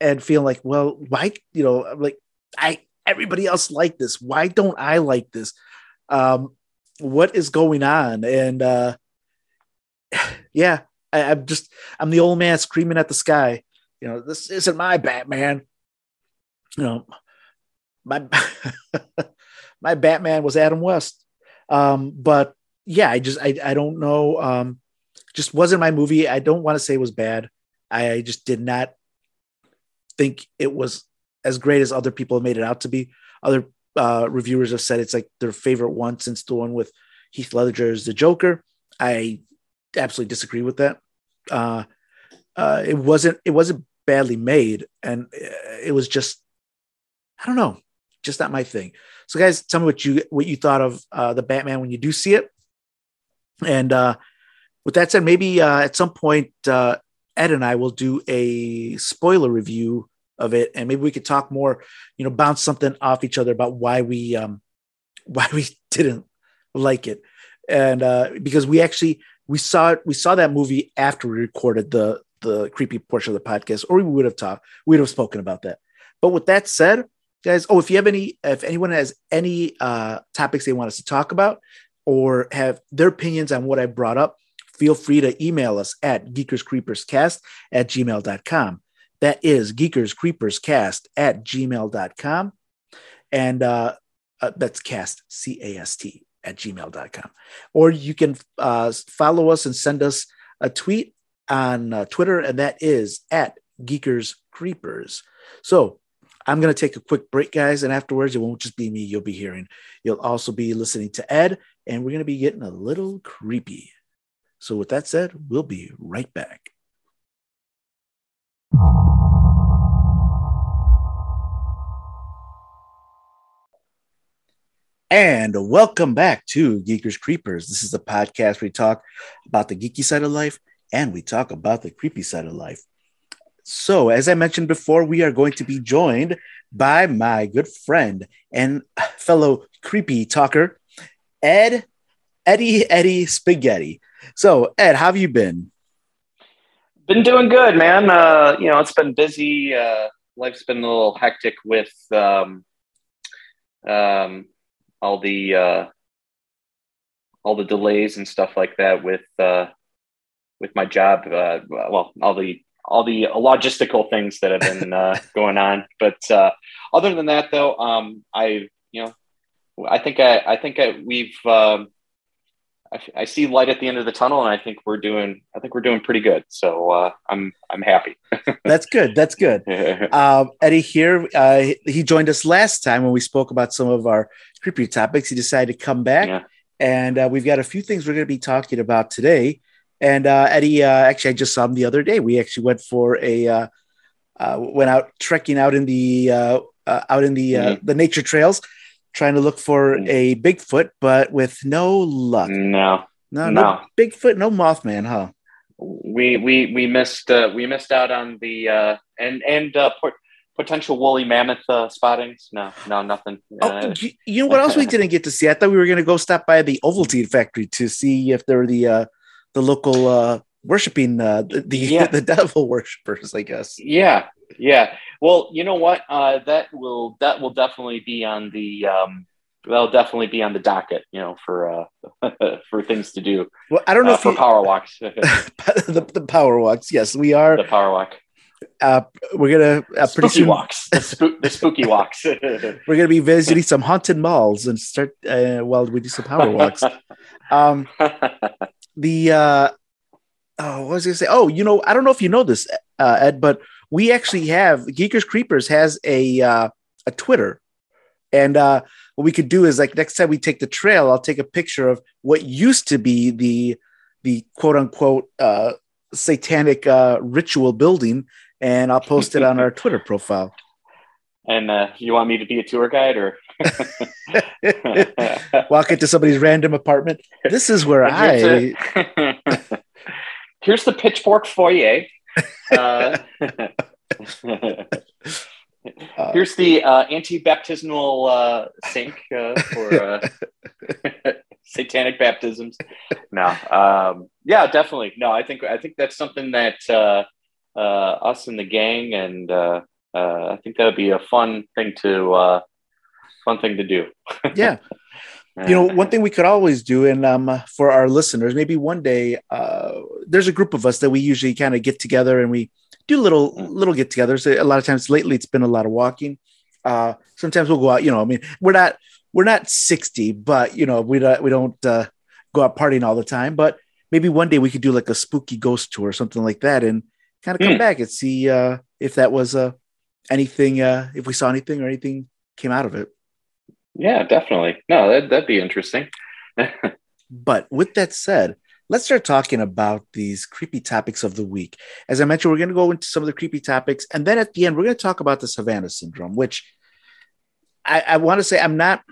and feeling like, well, why, you know, like I everybody else like this. Why don't I like this? Um, what is going on? And uh, yeah, I, I'm just I'm the old man screaming at the sky. You know, this isn't my Batman. You know, my my Batman was Adam West. Um, but yeah, I just I I don't know. Um, just wasn't my movie. I don't want to say it was bad. I just did not think it was as great as other people have made it out to be. Other uh, reviewers have said it's like their favorite one since the one with Heath Ledger as the Joker. I absolutely disagree with that. Uh, uh, it wasn't it wasn't badly made, and it was just I don't know, just not my thing. So, guys, tell me what you what you thought of uh, the Batman when you do see it. And uh, with that said, maybe uh, at some point uh, Ed and I will do a spoiler review of it, and maybe we could talk more, you know, bounce something off each other about why we um, why we didn't like it, and uh, because we actually we saw it, we saw that movie after we recorded the the creepy portion of the podcast, or we would have talked, we would have spoken about that. But with that said, guys, oh, if you have any, if anyone has any uh, topics they want us to talk about, or have their opinions on what I brought up, feel free to email us at geekerscreeperscast at gmail.com. That is geekerscreeperscast at gmail.com. And uh, uh, that's cast, C A S T, at gmail.com. Or you can uh, follow us and send us a tweet on uh, Twitter, and that is at Geekers Creepers. So I'm going to take a quick break, guys, and afterwards, it won't just be me you'll be hearing. You'll also be listening to Ed, and we're going to be getting a little creepy. So, with that said, we'll be right back. And welcome back to Geekers Creepers. This is a podcast where we talk about the geeky side of life and we talk about the creepy side of life. So, as I mentioned before, we are going to be joined by my good friend and fellow creepy talker, Ed, Eddie, Eddie Spaghetti. So, Ed, how have you been? Been doing good, man. Uh, you know, it's been busy. Uh, life's been a little hectic with um, um, all the uh, all the delays and stuff like that with uh, with my job. Uh, well, all the all the logistical things that have been uh, going on. But uh, other than that, though, um, I you know, I think I I think I, we've um, I, I, see light at the end of the tunnel, and I think we're doing I think we're doing pretty good. So uh, I'm I'm happy. That's good. That's good. Um, Eddie here. Uh, he joined us last time when we spoke about some of our creepy topics. He decided to come back. Yeah. And uh, we've got a few things we're going to be talking about today. And uh, Eddie, uh, actually, I just saw him the other day. We actually went for a uh, uh went out trekking out in the uh, uh, out in the mm-hmm. the nature trails, trying to look for mm-hmm. a Bigfoot, but with no luck. No, no, no, no. Bigfoot, no Mothman, huh? We we we missed uh, we missed out on the uh, and and port, potential woolly mammoth uh, spottings? No, no, nothing. Oh, uh, you know what else we didn't get to see? I thought we were going to go stop by the Ovaltine factory to see if there were the uh, the local uh, worshiping uh, the the, yeah. the devil worshippers, I guess. Yeah, yeah. Well, you know what? Uh, that will that will definitely be on the um, that'll definitely be on the docket. You know, for uh, for things to do. Well, I don't know uh, for you, power walks. the, the power walks. Yes, we are the power walk. Uh, we're gonna uh, pretty spooky soon, walks, the, spook, the spooky walks. we're gonna be visiting some haunted malls and start uh, while we do some power walks. Um, the uh oh what was I gonna say? Oh, you know, I don't know if you know this, uh, Ed, but we actually have Geekers Creepers has a uh, a Twitter, and uh, what we could do is like next time we take the trail, I'll take a picture of what used to be the the quote unquote uh, satanic uh, ritual building, and I'll post it on our Twitter profile. And uh, you want me to be a tour guide or walk into somebody's random apartment? This is where I. Here's the pitchfork foyer. Uh, uh, here's the uh, anti-baptismal uh, sink uh, for uh, satanic baptisms. No, um, yeah, definitely. No, I think I think that's something that uh, uh, us and the gang, and uh, uh, I think that would be a fun thing to uh, fun thing to do. yeah. You know, one thing we could always do, and um, for our listeners, maybe one day, uh, there's a group of us that we usually kind of get together and we do little little get-togethers. A lot of times lately, it's been a lot of walking. Uh, sometimes we'll go out. You know, I mean, we're not we're not 60, but you know, we don't we don't uh, go out partying all the time. But maybe one day we could do like a spooky ghost tour or something like that, and kind of come mm. back and see uh, if that was uh, anything, uh, if we saw anything or anything came out of it. Yeah, definitely. No, that, that'd be interesting. but with that said, let's start talking about these creepy topics of the week. As I mentioned, we're going to go into some of the creepy topics. And then at the end, we're going to talk about the Havana syndrome, which I, I want to say I'm not.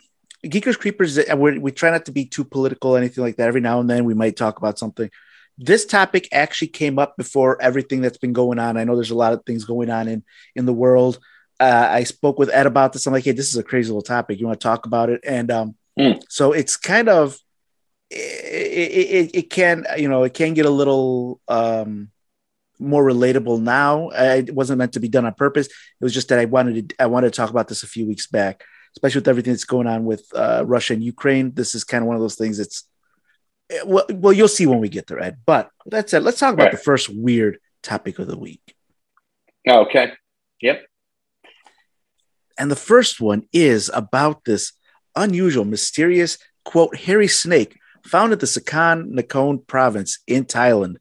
Geekers Creepers, uh, we try not to be too political, or anything like that. Every now and then we might talk about something. This topic actually came up before everything that's been going on. I know there's a lot of things going on in, in the world uh, I spoke with Ed about this. I'm like, hey, this is a crazy little topic. You want to talk about it? And um, mm. so it's kind of it, it, it, can you know it can get a little um, more relatable now. It wasn't meant to be done on purpose. It was just that I wanted to I wanted to talk about this a few weeks back, especially with everything that's going on with uh, Russia and Ukraine. This is kind of one of those things. It's eh, well, well, you'll see when we get there, Ed. But that said, let's talk about right. the first weird topic of the week. Okay. Yep. And the first one is about this unusual, mysterious, quote, hairy snake found at the Sakon Nakhon province in Thailand.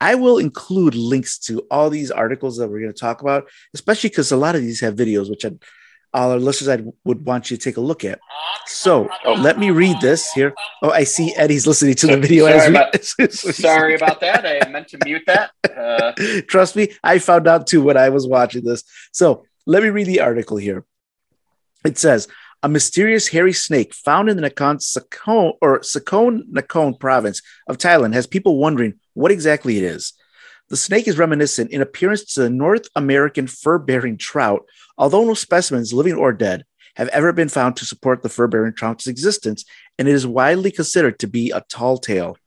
I will include links to all these articles that we're going to talk about, especially because a lot of these have videos, which I'd, all our listeners I would want you to take a look at. So oh. let me read this here. Oh, I see Eddie's listening to the video. Sorry, about, sorry about that. I meant to mute that. Uh... Trust me, I found out too when I was watching this. So let me read the article here. It says a mysterious hairy snake found in the Nakhon Sakon or Sakon Nakhon province of Thailand has people wondering what exactly it is. The snake is reminiscent in appearance to the North American fur-bearing trout, although no specimens, living or dead, have ever been found to support the fur-bearing trout's existence, and it is widely considered to be a tall tale.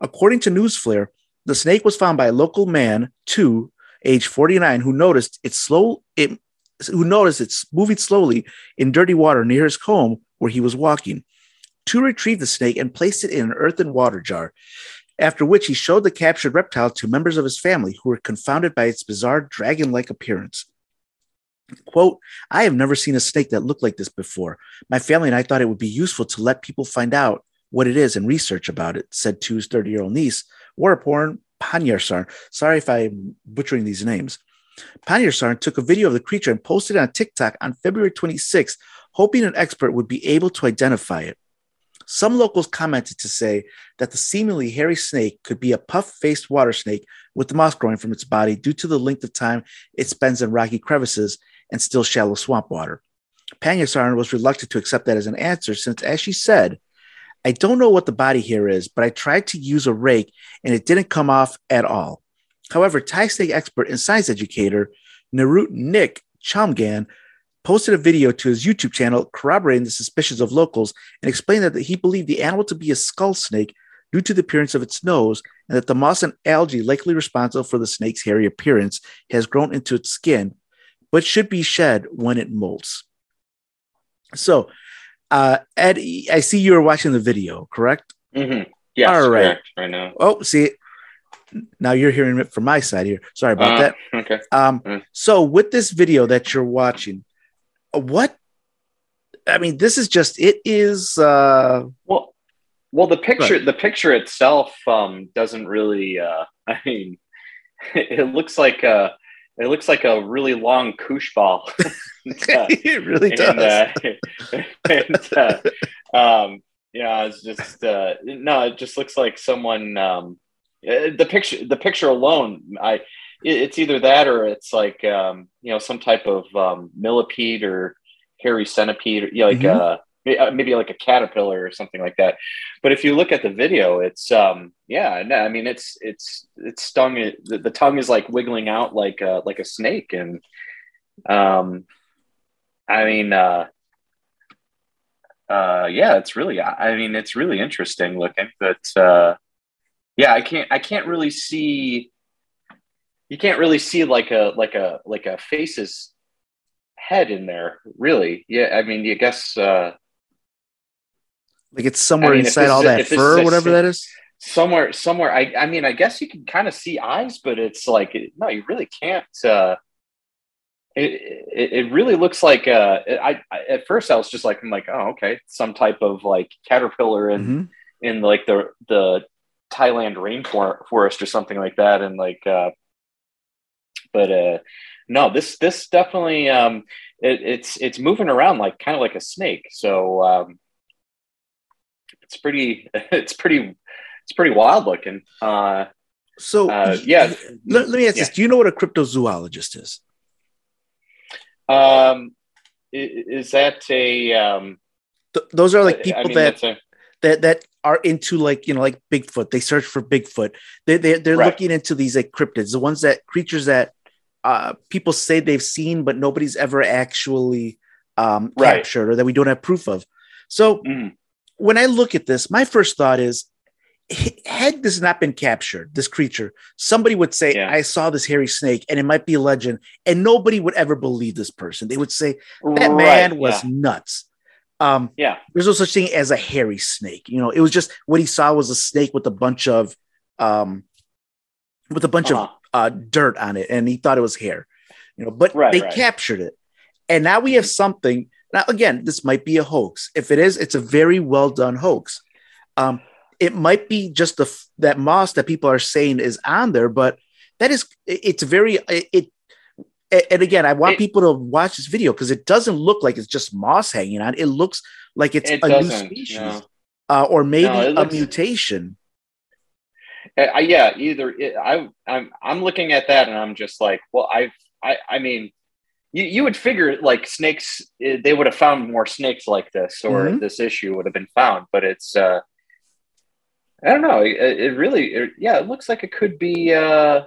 According to Newsflare, the snake was found by a local man, Tu, age 49, who noticed it slow it who noticed it moving slowly in dirty water near his home where he was walking. Tu retrieved the snake and placed it in an earthen water jar, after which he showed the captured reptile to members of his family who were confounded by its bizarre dragon like appearance. Quote, I have never seen a snake that looked like this before. My family and I thought it would be useful to let people find out what it is and research about it, said Tu's 30 year old niece, Waraporn Panyarsar. Sorry if I'm butchering these names. Panyarsarn took a video of the creature and posted it on TikTok on February 26, hoping an expert would be able to identify it. Some locals commented to say that the seemingly hairy snake could be a puff faced water snake with the moss growing from its body due to the length of time it spends in rocky crevices and still shallow swamp water. Panyasaran was reluctant to accept that as an answer since, as she said, I don't know what the body here is, but I tried to use a rake and it didn't come off at all. However, Thai snake expert and science educator Narut Nick Chamgan posted a video to his YouTube channel corroborating the suspicions of locals and explained that he believed the animal to be a skull snake due to the appearance of its nose and that the moss and algae likely responsible for the snake's hairy appearance has grown into its skin, but should be shed when it molts. So, uh, Ed, I see you are watching the video, correct? Mm-hmm. Yes, All right. Right now. Oh, see, now you're hearing it from my side here. Sorry about uh, that. Okay. Um, mm. So with this video that you're watching, what? I mean, this is just it is. Uh, well, well, the picture the picture itself um, doesn't really. Uh, I mean, it looks like a it looks like a really long koosh ball. it really does. And, uh, and, uh, um, yeah, it's just uh, no. It just looks like someone um, uh, the picture the picture alone i it's either that or it's like um, you know some type of um, millipede or hairy centipede or you know, like mm-hmm. uh, maybe like a caterpillar or something like that but if you look at the video it's um yeah no, i mean it's it's it's stung the, the tongue is like wiggling out like a, like a snake and um i mean uh uh, yeah, it's really, I mean, it's really interesting looking, but uh, yeah, I can't, I can't really see, you can't really see like a, like a, like a face's head in there, really. Yeah, I mean, you guess, uh, like it's somewhere I mean, inside all that fur, or whatever that is. Somewhere, somewhere. I, I mean, I guess you can kind of see eyes, but it's like no, you really can't. Uh, it, it, it really looks like uh, I, I, at first I was just like I'm like oh okay some type of like caterpillar in mm-hmm. in like the the Thailand rainforest or something like that and like uh, but uh, no this this definitely um, it, it's it's moving around like kind of like a snake so um, it's pretty it's pretty it's pretty wild looking uh, so uh, yeah let, let me ask yeah. this do you know what a cryptozoologist is um, is that a? Um, Th- those are like people I mean, that a, that that are into like you know like Bigfoot. They search for Bigfoot. They they they're right. looking into these like cryptids, the ones that creatures that uh, people say they've seen, but nobody's ever actually um, right. captured or that we don't have proof of. So mm. when I look at this, my first thought is had this not been captured, this creature, somebody would say, yeah. I saw this hairy snake and it might be a legend. And nobody would ever believe this person. They would say, that right, man was yeah. nuts. Um, yeah. There's no such thing as a hairy snake. You know, it was just what he saw was a snake with a bunch of, um, with a bunch uh-huh. of uh, dirt on it. And he thought it was hair, you know, but right, they right. captured it. And now we have something. Now, again, this might be a hoax. If it is, it's a very well done hoax. Um, it might be just the that moss that people are saying is on there, but that is it's very it. And again, I want it, people to watch this video because it doesn't look like it's just moss hanging on. It looks like it's it a new species, no. uh, or maybe no, looks, a mutation. Uh, yeah, either it, I I'm I'm looking at that and I'm just like, well, I've I I mean, you, you would figure like snakes eh, they would have found more snakes like this or mm-hmm. this issue would have been found, but it's uh I don't know. It, it really, yeah, it looks like it could be. Uh,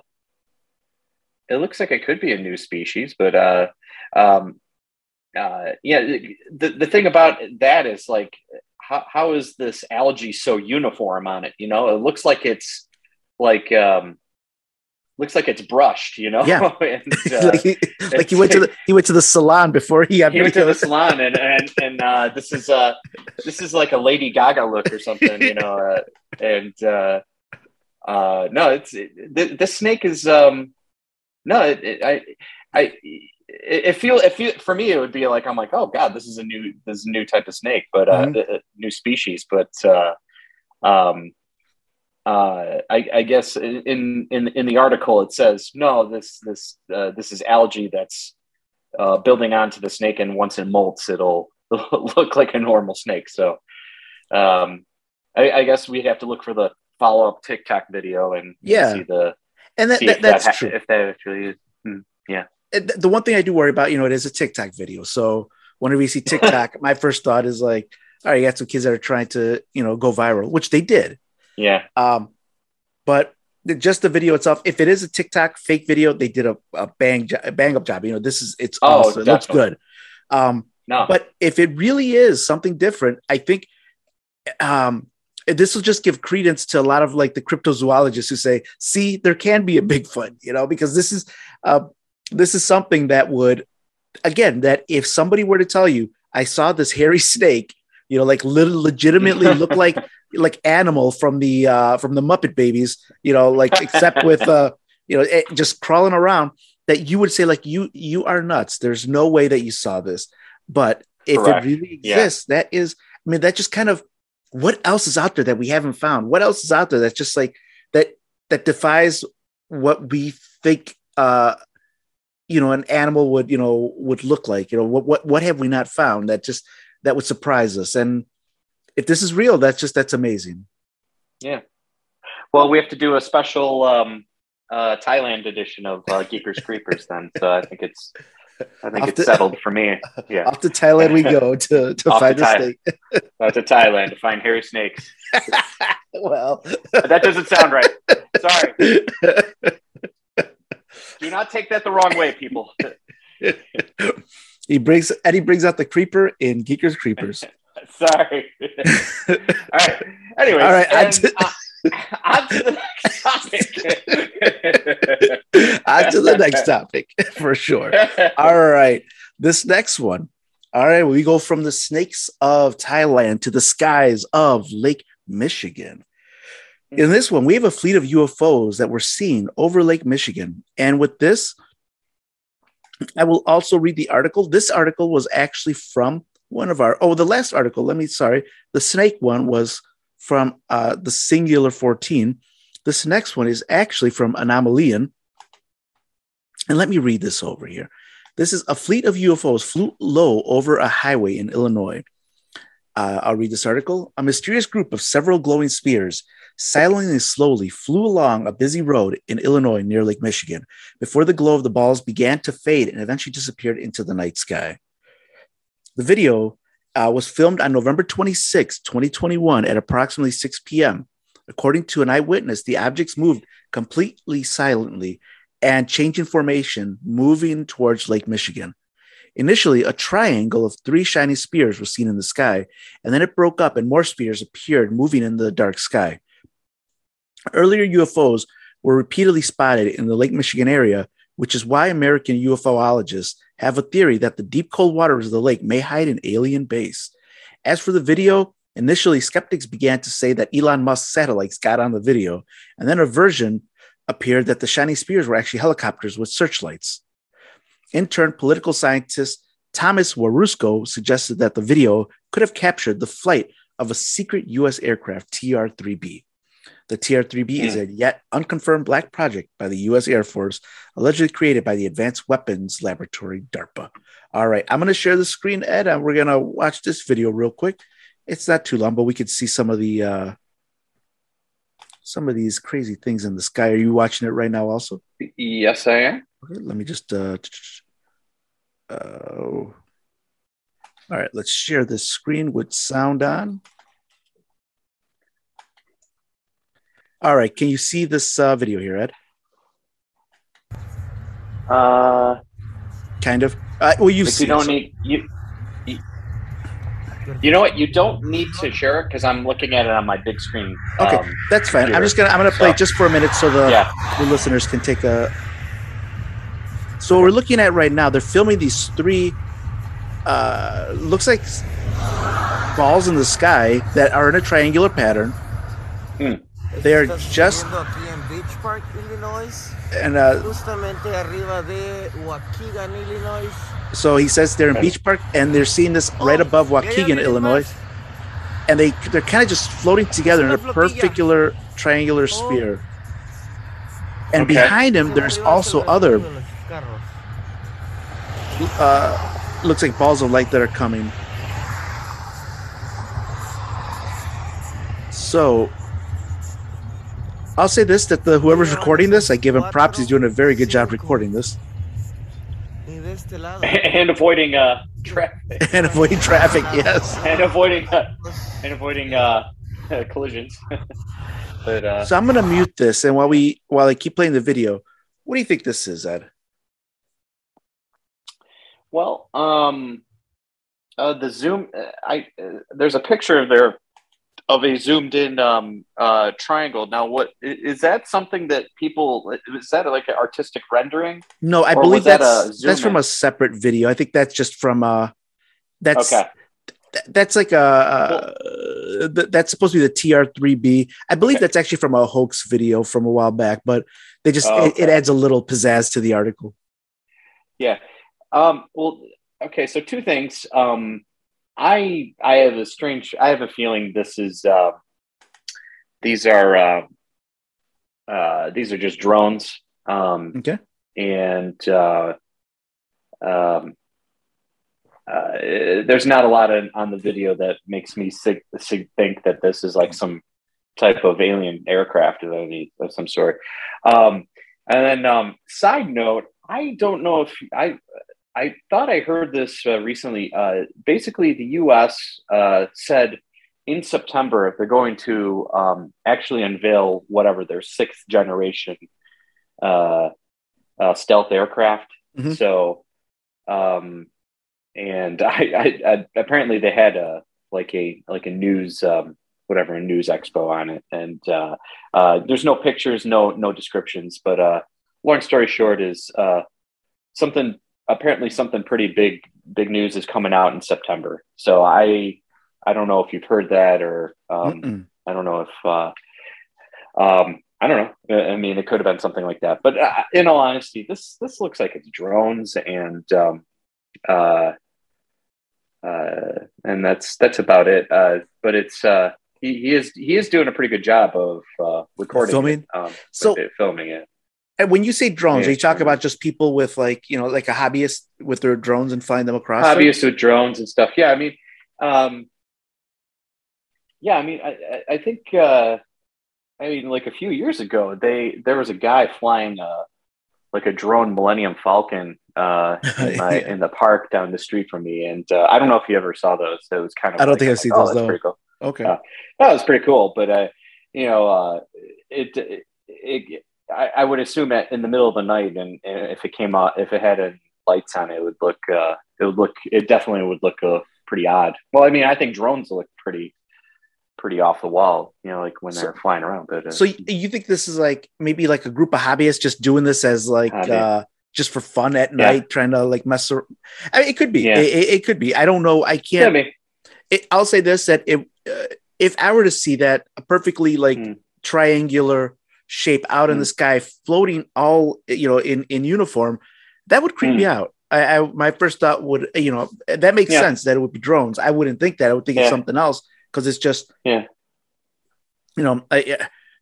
it looks like it could be a new species, but uh, um, uh, yeah, the the thing about that is like, how how is this algae so uniform on it? You know, it looks like it's like um, looks like it's brushed, you know. Yeah, and, uh, like, he, like he went to the he went to the salon before he he went to the salon, and and and uh, this is uh this is like a Lady Gaga look or something, you know, uh, and uh, uh, no, it's it, the, the snake is um no, it, it, I I it, feel it feel for me it would be like I'm like oh god this is a new this is a new type of snake but uh mm-hmm. new species. But uh um uh, I, I, guess in, in in the article it says no this this uh, this is algae that's uh, building onto the snake and once it molts it'll, it'll look like a normal snake. So um, I, I, guess we'd have to look for the follow up TikTok video and yeah. see the and that, that that's that ha- true if that actually is hmm, yeah the one thing I do worry about you know it is a TikTok video so whenever you see TikTok my first thought is like all right you got some kids that are trying to you know go viral which they did yeah. Um, but just the video itself, if it is a TikTok fake video, they did a, a bang a bang up job. You know, this is it's oh, awesome. Definitely. It looks good. Um, no. But if it really is something different, I think um, this will just give credence to a lot of like the cryptozoologists who say, "See, there can be a Bigfoot," you know, because this is uh, this is something that would, again, that if somebody were to tell you, "I saw this hairy snake," you know, like little legitimately look like like animal from the uh from the Muppet Babies, you know, like except with uh you know it, just crawling around. That you would say like you you are nuts. There's no way that you saw this. But if Correct. it really exists, yeah. that is, I mean, that just kind of what else is out there that we haven't found? What else is out there that's just like that that defies what we think uh you know an animal would you know would look like you know what what what have we not found that just that would surprise us. And if this is real, that's just that's amazing. Yeah. Well, we have to do a special um, uh, Thailand edition of uh, Geekers Creepers then. So I think it's I think off it's settled for me. Yeah. Off to Thailand we go to, to find to the snake. off to Thailand to find hairy snakes. well, that doesn't sound right. Sorry. Do not take that the wrong way, people. He brings Eddie brings out the creeper in Geekers Creepers. Sorry. All right. Anyway. All right, and, to- uh, on to the next topic. To the next topic for sure. All right. This next one. All right. We go from the snakes of Thailand to the skies of Lake Michigan. In this one, we have a fleet of UFOs that were seen over Lake Michigan. And with this, I will also read the article. This article was actually from one of our, oh, the last article, let me, sorry, the snake one was from uh, the Singular Fortean. This next one is actually from Anomalien. And let me read this over here. This is a fleet of UFOs flew low over a highway in Illinois. Uh, I'll read this article. A mysterious group of several glowing spheres silently slowly flew along a busy road in Illinois near Lake Michigan before the glow of the balls began to fade and eventually disappeared into the night sky. The video uh, was filmed on November 26, 2021, at approximately 6 p.m. According to an eyewitness, the objects moved completely silently and changing formation, moving towards Lake Michigan. Initially, a triangle of three shiny spears was seen in the sky, and then it broke up and more spears appeared moving in the dark sky. Earlier UFOs were repeatedly spotted in the Lake Michigan area, which is why American UFOologists have a theory that the deep cold waters of the lake may hide an alien base. As for the video, initially skeptics began to say that Elon Musk's satellites got on the video, and then a version appeared that the shiny spears were actually helicopters with searchlights. In turn, political scientist Thomas Warusko suggested that the video could have captured the flight of a secret U.S. aircraft, TR 3B. The TR 3B is a yet unconfirmed black project by the U.S. Air Force, allegedly created by the Advanced Weapons Laboratory, DARPA. All right, I'm going to share the screen, Ed, and we're going to watch this video real quick. It's not too long, but we could see some of the uh, some of these crazy things in the sky. Are you watching it right now? Also, yes, I am. okay, let me just. Uh, uh, all right, let's share this screen with sound on. All right, can you see this uh, video here, Ed? Uh, Kind of. Uh, well, you've if seen you don't it, so- need you, you. You know what? You don't need to share it because I'm looking at it on my big screen. Okay. Um, That's fine. I'm just gonna I'm gonna play So- just for a minute so the, yeah. the listeners can take a. So what we're looking at right now, they're filming these three. Uh, looks like balls in the sky that are in a triangular pattern. Hmm. They are just aquí en Beach Park, Illinois, and uh, justamente arriba de Waukegan, Illinois. so he says they're in Beach Park and they're seeing this right Oh, above yeah, yeah, Waukegan, Illinois, and they they're kind of just floating together in a una flotilla. particular triangular Oh. sphere. And Okay. behind him, there's also other de los carros. uh, looks like balls of light that are coming. So I'll say this that the whoever's recording this, I give him props. He's doing a very good job recording this Y de este lado. and avoiding uh traffic and avoiding traffic. Yes. and avoiding uh, and avoiding uh collisions. but uh, So I'm gonna mute this, and while we while I keep playing the video, what do you think this is, Ed? well, um, uh, the zoom. uh, I uh, there's a picture of there of a zoomed in um uh triangle. Now, what is that? Something that people is that like an artistic rendering? No, I Or believe was that that's that's from a separate video. I think that's just from uh that's Okay. th- that's like a uh, th- that's supposed to be the TR3B. I believe that's actually from a hoax video from a while back, but they just Oh, it, it adds a little pizzazz to the article. Yeah. Um, well, okay. So two things. Um, I I have a strange. I have a feeling this is. Uh, these are. Uh, uh, these are just drones. Um, Okay. and uh, um, uh, there's not a lot on the video that makes me sig- sig- think that this is like some type of alien aircraft of any of some sort. Um, and then, um, side note, I don't know if I I thought I heard this uh, recently. Uh, basically, the U.S. Uh, said in September they're going to um, actually unveil whatever their sixth generation uh, uh, stealth aircraft. Mhm. So, um, and I, I, I apparently they had a like a like a news um, whatever a news expo on it, and uh, uh, there's no pictures, no no descriptions. But uh, long story short is uh, something apparently something pretty big big news is coming out in September. So I I don't know if you've heard that or um, I don't know if uh, um, I don't know. I mean, it could have been something like that. But uh, in all honesty, this this looks like it's drones and um, uh, uh, and that's that's about it. Uh, but it's uh, he, he is he is doing a pretty good job of uh, recording, Filming? it, um, So- it, filming it. And when you say drones, Yeah, are you talk about just people with like you know like a hobbyist with their drones and flying them across? Hobbyists with drones and stuff. Yeah, I mean, um, yeah, I mean, I, I- think, uh, I mean, like a few years ago, they there was a guy flying a like a drone Millennium Falcon uh, in, my, Yeah. in the park down the street from me, and uh, I don't know if you ever saw those. It was kind of. I don't like, think I've seen oh, those, that's though. Pretty cool. Okay. Uh, that was pretty cool, but uh, you know, uh, it, it, it I, I would assume that in the middle of the night, and, and if it came out, if it had uh, lights on, it would look, uh, it would look, it definitely would look uh, pretty odd. Well, I mean, I think drones look pretty, pretty off the wall, you know, like when So- they're flying around. But uh, So you think this is like maybe like a group of hobbyists just doing this as like uh just for fun at Yeah. night, trying to like mess around? I mean, it could be. Yeah. It, it- it could be. I don't know. I can't. it, I'll say this: that if uh, if I were to see that a perfectly like Hmm. triangular shape out in Hmm. the sky, floating all you know in in uniform, that would creep Hmm. me out. I, I my first thought would you know that makes Yeah. sense that it would be drones. I wouldn't think that. I would think it's something else because it's just Yeah. You know, I,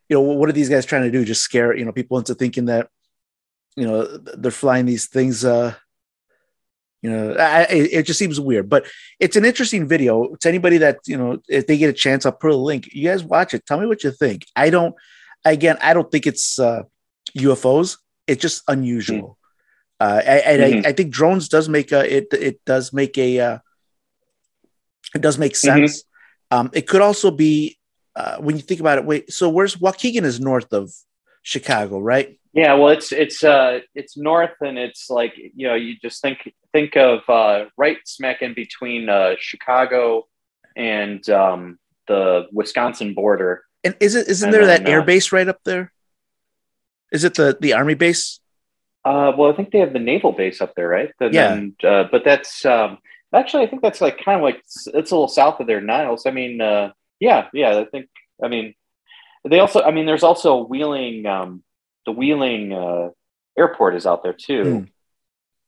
you know, what are these guys trying to do? Just scare you know people into thinking that you know they're flying these things. uh you know, I, it just seems weird, but it's an interesting video. To anybody that you know, if they get a chance, I'll put a link. You guys watch it. Tell me what you think. I don't. Again, I don't think it's uh, UFOs. It's just unusual. Uh, I, and Mhm. I, I think drones does make a it. It does make a. Uh, it does make sense. Um, it could also be uh, when you think about it. Wait, so where's Waukegan is north of Chicago, right? Yeah, well, it's it's uh it's north, and it's like you know you just think think of uh, right smack in between uh, Chicago and um, the Wisconsin border. And is it isn't there that air uh, base right up there? Is it the the army base? Uh, well, I think they have the naval base up there, right? And Yeah. then, uh, but that's um, actually I think that's like kind of like it's a little south of their Niles. I mean, uh, yeah, yeah. I think I mean they also. I mean, there's also Wheeling. Um, the Wheeling uh, airport is out there too,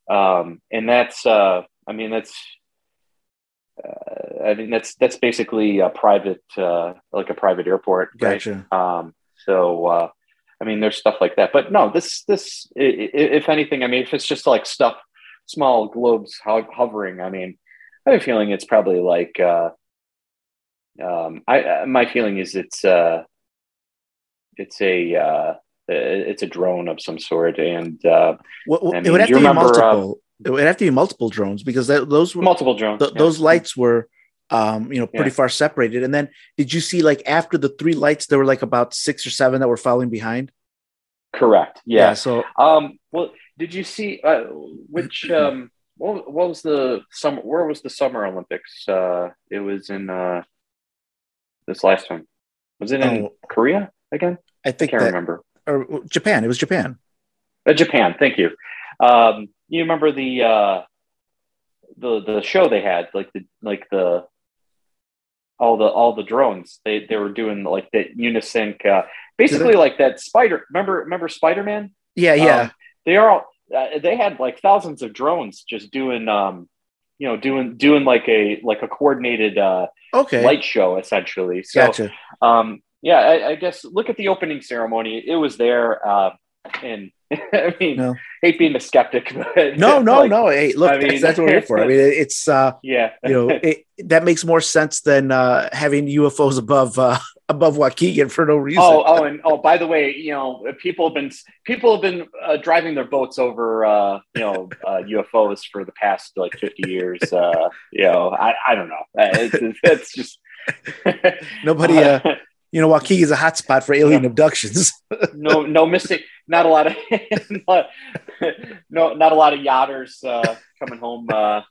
um, and that's. Uh, I mean, that's. Uh, I mean, that's that's basically a private, uh, like a private airport, right? Gotcha. Um, so, uh, I mean, there's stuff like that, but no, this, this, if anything, I mean, if it's just like stuff, small globes hovering, I mean, I have a feeling it's probably like, uh, um, I, uh, my feeling is it's, uh, it's a, uh, it's a drone of some sort, and uh, Well, well, I it would have to be uh, multiple. it would have to be multiple drones because that, those were multiple drones. th- yeah. those lights were um you know pretty Yeah. far separated and then did you see like after the three lights there were like about six or seven that were following behind correct. Yeah. so Um, well, did you see uh, which um, what, what was the summer? Where was the Summer Olympics? Uh, it was in uh, this last time. Was it in Oh. Korea again? i I think can't that remember. or japan it was japan Uh, Japan. Thank you. Um, you remember the uh, the the show they had, like the like the all the all the drones. They they were doing like that unisync, uh, basically like that spider. Remember remember Spider Man? yeah yeah Um, they are all, uh, they had like thousands of drones just doing um you know doing doing like a like a coordinated uh okay light show essentially so gotcha um yeah I, I guess look at the opening ceremony it was there uh and i mean No. hate being a skeptic but no no like, no hey look I that's, mean- that's what we're here for i mean it's uh yeah you know it, that makes more sense than uh having ufos above uh above waukegan for no reason Oh, oh, and oh, by the way, you know, people have been people have been uh, driving their boats over, uh, you know, uh, UFOs for the past like fifty years. Uh, you know, I, I don't know. Uh, It's, it's just nobody uh you know waukegan is a hotspot for alien abductions no, no missing. Not a lot of not, no, not a lot of yachters uh, coming home uh,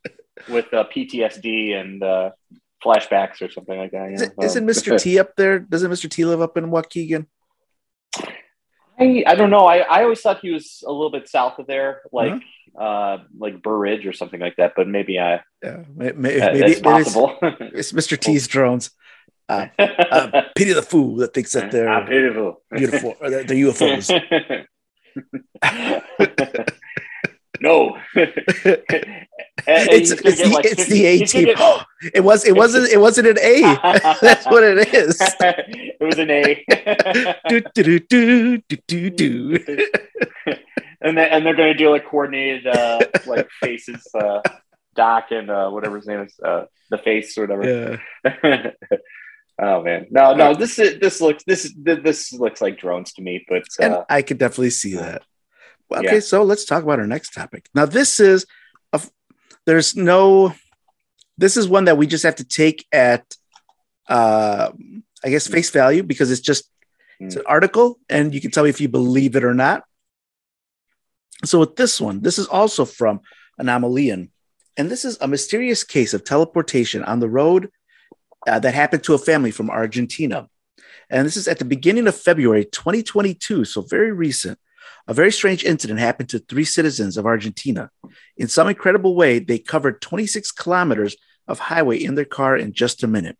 with uh, PTSD and uh, flashbacks or something like that. Is Yeah. it, isn't Mr. T up there? Doesn't Mr. T live up in Waukegan? I, I don't know. I, I always thought he was a little bit south of there, like uh like Burr Ridge or something like that. But maybe I Yeah, may- may- that- maybe, maybe it's, possible. it's Mr. T's drones. Uh, uh, pity the fool that thinks that Ah, they're beautiful. beautiful or they're, they're UFOs. no. it's, it's, the, it's the A team. it was it wasn't it wasn't an A. That's what it is. it was an A. do, do, do, do, do, do, and then, and they're going to do like coordinated uh, like faces, uh, Doc and uh, whatever his name is, uh, the face or whatever. Yeah. Oh man, no, no, this is this looks this this looks like drones to me, but And uh, I could definitely see that. Okay, Yeah. so let's talk about our next topic. Now, this is a, there's no, this is one that we just have to take at, uh, I guess, face value because it's just it's an article, and you can tell me if you believe it or not. So with this one, this is also from Anomalien, and this is a mysterious case of teleportation on the road uh, that happened to a family from Argentina. And this is at the beginning of February 2022, so very recent. A very strange incident happened to three citizens of Argentina. In some incredible way, they covered 26 kilometers of highway in their car in just a minute.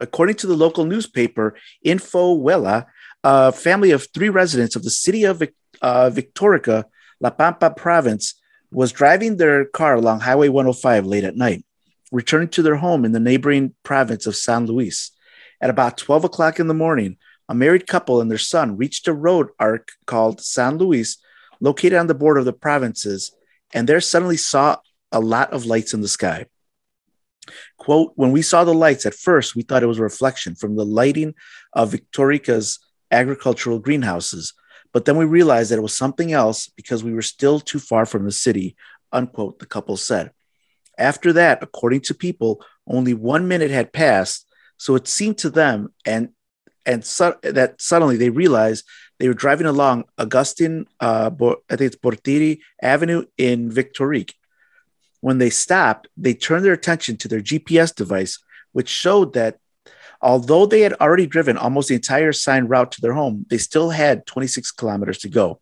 According to the local newspaper Info Huela, a family of three residents of the city of uh, Victorica, La Pampa province, was driving their car along Highway 105 late at night, returning to their home in the neighboring province of San Luis. At about 12 o'clock in the morning, a married couple and their son reached a road arc called San Luis, located on the border of the provinces, and there suddenly saw a lot of lights in the sky. Quote, when we saw the lights at first, we thought it was a reflection from the lighting of Victorica's agricultural greenhouses, but then we realized that it was something else because we were still too far from the city, unquote, the couple said. After that, according to people, only one minute had passed, so it seemed to them and and su- that suddenly they realized they were driving along Augustine, uh, I think it's Portiri Avenue in Victorique. When they stopped, they turned their attention to their GPS device, which showed that although they had already driven almost the entire assigned route to their home, they still had 26 kilometers to go.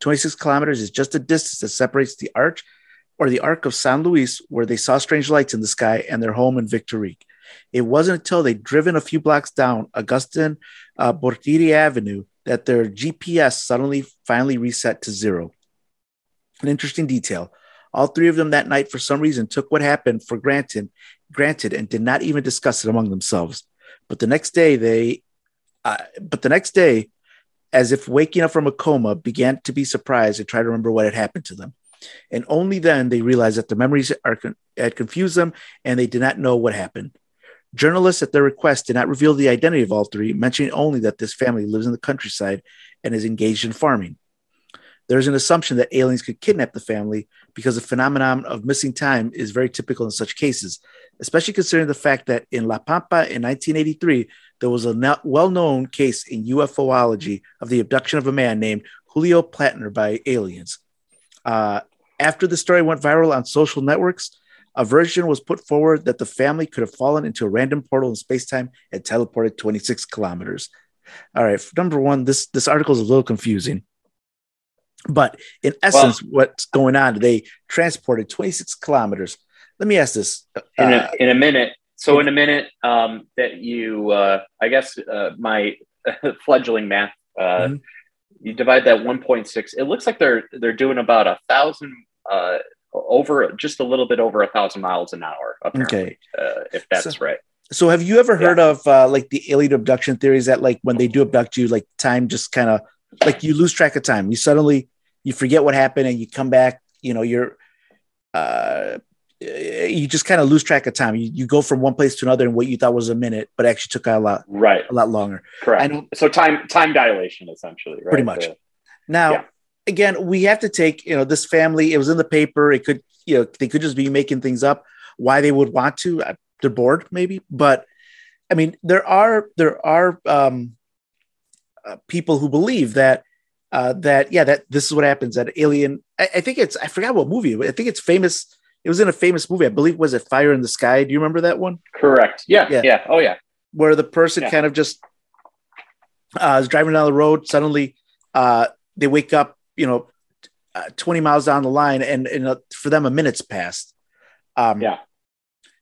26 kilometers is just the distance that separates the arch or the arc of San Luis, where they saw strange lights in the sky, and their home in Victorique. It wasn't until they'd driven a few blocks down Augustin uh, Bortiri Avenue that their GPS suddenly finally reset to zero. An interesting detail. All three of them that night, for some reason, took what happened for granted, granted, and did not even discuss it among themselves. But the next day, they, uh, but the next day, as if waking up from a coma, began to be surprised and try to remember what had happened to them. And only then they realized that the memories con- had confused them, and they did not know what happened. Journalists, at their request, did not reveal the identity of all three, mentioning only that this family lives in the countryside and is engaged in farming. There's an assumption that aliens could kidnap the family because the phenomenon of missing time is very typical in such cases, especially considering the fact that in La Pampa in 1983, there was a well known case in UFOlogy of the abduction of a man named Julio Platner by aliens. Uh, after the story went viral on social networks, a version was put forward that the family could have fallen into a random portal in space-time and teleported 26 kilometers. All right, number one, this this article is a little confusing, but in essence, what's going on? They transported 26 kilometers. Let me ask this: in uh, a, in a minute. So in a minute, um, that you, uh, I guess, uh, my fledgling math, uh, Mhm. You divide that 1.6. It looks like they're they're doing about a thousand, uh, over just a little bit over a thousand miles an hour. Apparently, Okay. uh, if that's So- right. So have you ever heard of uh, like the alien abduction theories that like when they do abduct you, like time just kind of like you lose track of time. You suddenly you forget what happened and you come back, you know, you're uh you just kind of lose track of time. You, you go from one place to another and what you thought was a minute, but actually took a lot Right. a lot longer. Correct. Know- so time time dilation, essentially. Right? Pretty much. Uh, Now, Yeah. again, we have to take, you know, this family, it was in the paper. It could, you know, they could just be making things up. Why they would want to, they're bored maybe. But I mean, there are, there are um, uh, people who believe that, uh, that, yeah, that this is what happens that alien, I, I think it's, I forgot what movie, I think it's famous. It was in a famous movie, I believe. Was it Fire in the Sky? Do you remember that one? Correct. Yeah. Yeah. Yeah. Oh yeah. Where the person Yeah. kind of just uh, is driving down the road. Suddenly, uh, they wake up, you know, uh, 20 miles down the line, and, and uh, for them, a minute's passed. Um, Yeah.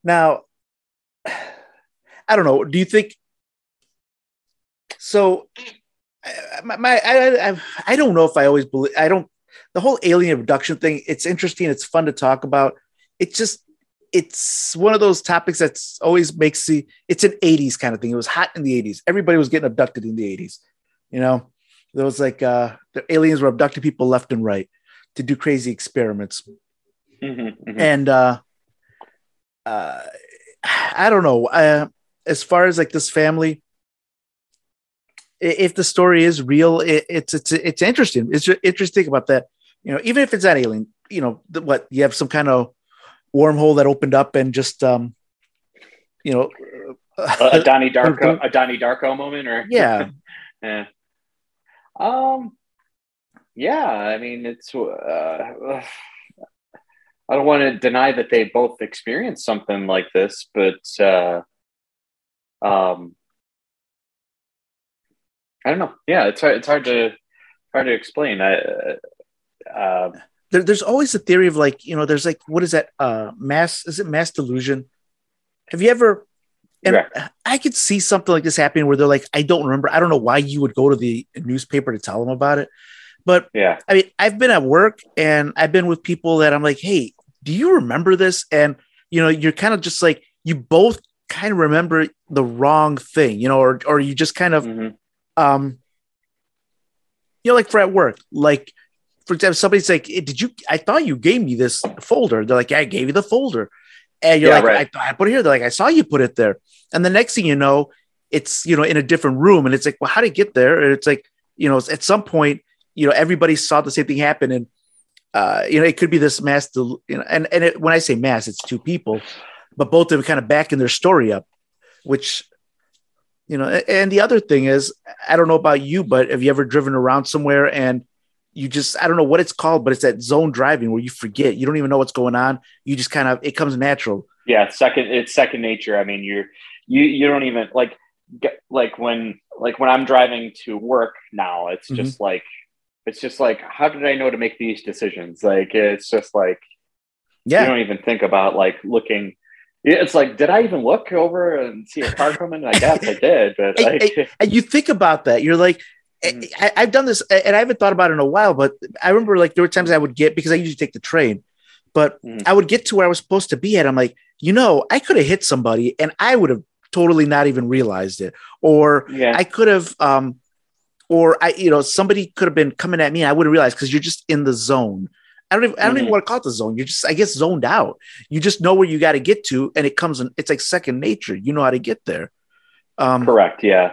Now, I don't know. Do you think so? My, my I, I I don't know if I always believe. I don't. The whole alien abduction thing. It's interesting. It's fun to talk about. It just. It's one of those topics that's always makes the. It's an '80s kind of thing. It was hot in the '80s. Everybody was getting abducted in the '80s. You know, there was like uh, the aliens were abducting people left and right to do crazy experiments Mhm, mhm. and uh uh i don't know uh as far as like this family if the story is real it, it's it's it's interesting it's interesting about that you know even if it's that alien you know what you have some kind of wormhole that opened up and just um you know a, Donnie Darko, a Donnie Darko moment, or yeah yeah. Um, yeah. I mean, it's. Uh, I don't want to deny that they both experienced something like this, but uh, um, I don't know. Yeah, it's hard. It's hard to hard to explain. I. Uh, uh, there, there's always a theory of like you know there's like what is that uh mass is it mass delusion have you ever and Yeah. i could see something like this happening where they're like i don't remember i don't know why you would go to the newspaper to tell them about it but yeah. i mean i've been at work and i've been with people that i'm like hey do you remember this and you know you're kind of just like you both kind of remember the wrong thing you know or or you just kind of Mhm. um you know like for at work like for example somebody's like "Eh, did you i thought you gave me this folder. They're like yeah, i gave you the folder. And you're Yeah, like right. I, I put it here. They're like i saw you put it there. And the next thing you know it's you know in a different room. And it's like well how did it get there? And it's like you know at some point you know everybody saw the same thing happen. And uh you know it could be this mass del- you know and and it, when i say mass it's two people but both of them kind of backing their story up which you know and the other thing is i don't know about you but have you ever driven around somewhere and you just i don't know what it's called but it's that zone driving where you forget. You don't even know what's going on. You just kind of it comes natural. Yeah second it's second nature. I mean you're you you don't even like get, like when like when i'm driving to work now it's Mm-hmm. just like it's just like how did i know to make these decisions? Like it's just like yeah, you don't even think about like looking it's like did i even look over and see a car coming? I guess i did but like and you think about that. You're like Mhm. I, i've done this and i haven't thought about it in a while but i remember like there were times i would get because i usually take the train but Mhm. i would get to where i was supposed to be at i'm like you know i could have hit somebody and i would have totally not even realized it or yeah I could have, um, or I, you know, somebody could have been coming at me. And I wouldn't realize because you're just in the zone. I don't even, I don't even Mhm. want to call it the zone. You're just, I guess, zoned out. You just know where you got to get to, and it comes in. It's like second nature. You know how to get there. Um, correct yeah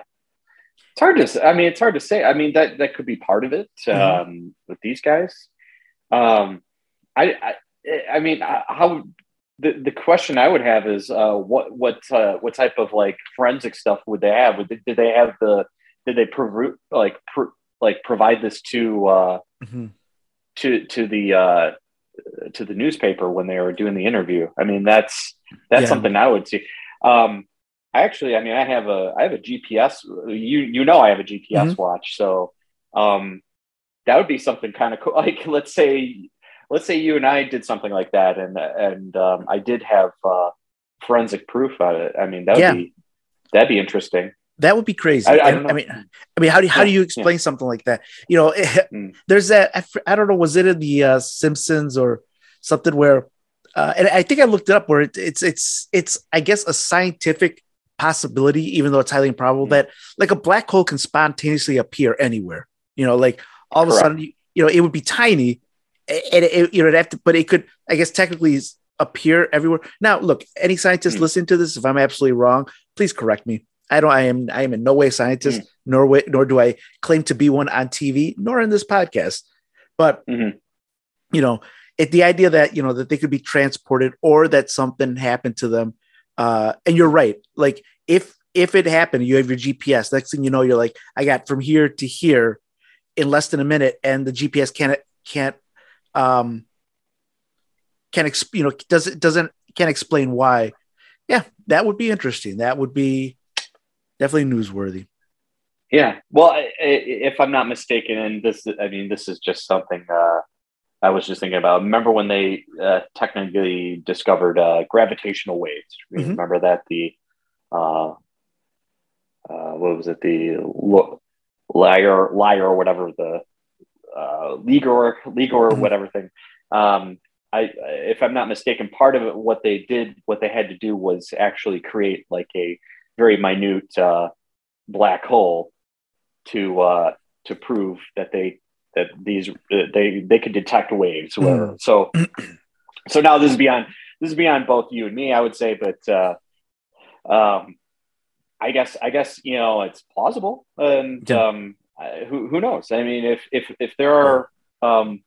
it's hard to I mean it's hard to say i mean that that could be part of it Mhm. um with these guys um i i, I mean how the, the question I would have is uh, what what uh, what type of like forensic stuff would they have? Would they, did they have the did they prov- like pr- like provide this to uh, mhm. to to the uh, to the newspaper when they were doing the interview? I mean that's that's Yeah. something I would see. Um, I actually, I mean, I have a I have a GPS. You you know I have a GPS watch, so um, that would be something kind of cool. Like let's say let's say you and I did something like that, and and um, I did have uh, forensic proof of it. I mean, that would Yeah. be that'd be interesting. That would be crazy. I- I I, mean, I mean, how do you, how do you explain something like that? You know, Mm. there's that. I, I don't know. Was it in the uh, Simpsons or something where? Uh, and I think I looked it up where it, it's it's it's I guess a scientific possibility, even though it's highly improbable, Mm. that like a black hole can spontaneously appear anywhere. You know, like all of a sudden, you, you know, it would be tiny, and it, you know, to, but it could, I guess, technically appear everywhere. Now, look, any scientist Mm. listening to this, if I'm absolutely wrong, please correct me. I don't. I am. I am in no way a scientist, Mm. nor way, nor do I claim to be one on TV, nor in this podcast. But Mhm. you know, it, the idea that you know that they could be transported or that something happened to them. Uh, and you're right. Like if if it happened, you have your GPS. Next thing you know, you're like, I got from here to here in less than a minute, and the GPS can't can't um can't you know does it doesn't can't explain why. Yeah, that would be interesting. That would be definitely newsworthy. Yeah. Well, if I'm not mistaken, and this, I mean, this is just something uh, I was just thinking about. Remember when they uh, technically discovered uh, gravitational waves? Mhm. Remember that the uh, uh, what was it? The liar, liar, or whatever the uh, Ligor, Ligor, or Mhm. whatever thing. Um, I, if I'm not mistaken, part of it, what they did, what they had to do was actually create like a very minute uh, black hole to uh, to prove that they that these they they could detect waves. Whatever. So so now this is beyond this is beyond both you and me, I would say, but uh, um, I guess I guess you know it's plausible, and Yeah. um, who who knows? I mean, if if if there are um,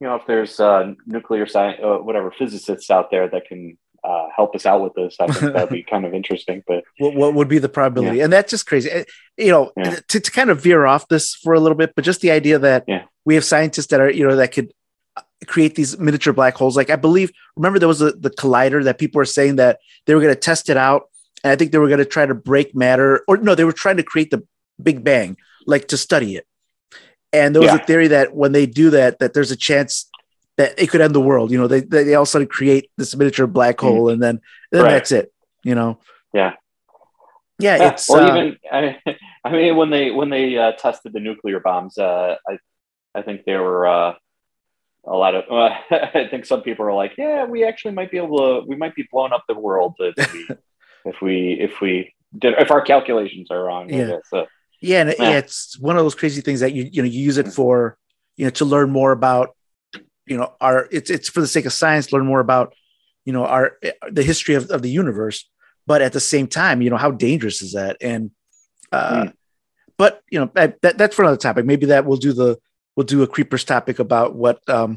you know if there's uh, nuclear science, uh, whatever physicists out there that can uh, help us out with this, I think that'd be kind of interesting. But What, what would be the probability? And that's just crazy. You know, Yeah. to, to kind of veer off this for a little bit, but just the idea that Yeah. we have scientists that are, you know, that could uh, create these miniature black holes. Like I believe, remember there was a, the collider that people were saying that they were going to test it out. And I think they were going to try to break matter or no, they were trying to create the big bang, like to study it. And there was Yeah. a theory that when they do that, that there's a chance that it could end the world. You know, they, they, all of a sudden create this miniature black hole and then, then Mm-hmm. Right. that's it, you know? Yeah. Yeah. yeah, it's, well, uh, even I, I mean, when they when they uh, tested the nuclear bombs, uh, I I think there were uh, a lot of. Uh, I think some people are like, yeah, we actually might be able to. We might be blowing up the world if we if we if we did if our calculations are wrong. Yeah. guess. So, Yeah, and Yeah. yeah, it's one of those crazy things that you you know you use it for you know to learn more about you know our it's it's for the sake of science learn more about you know our the history of, of the universe but at the same time you know how dangerous is that and uh Mm. but you know that, that that's for another topic maybe that we'll do the we'll do a creepers topic about what um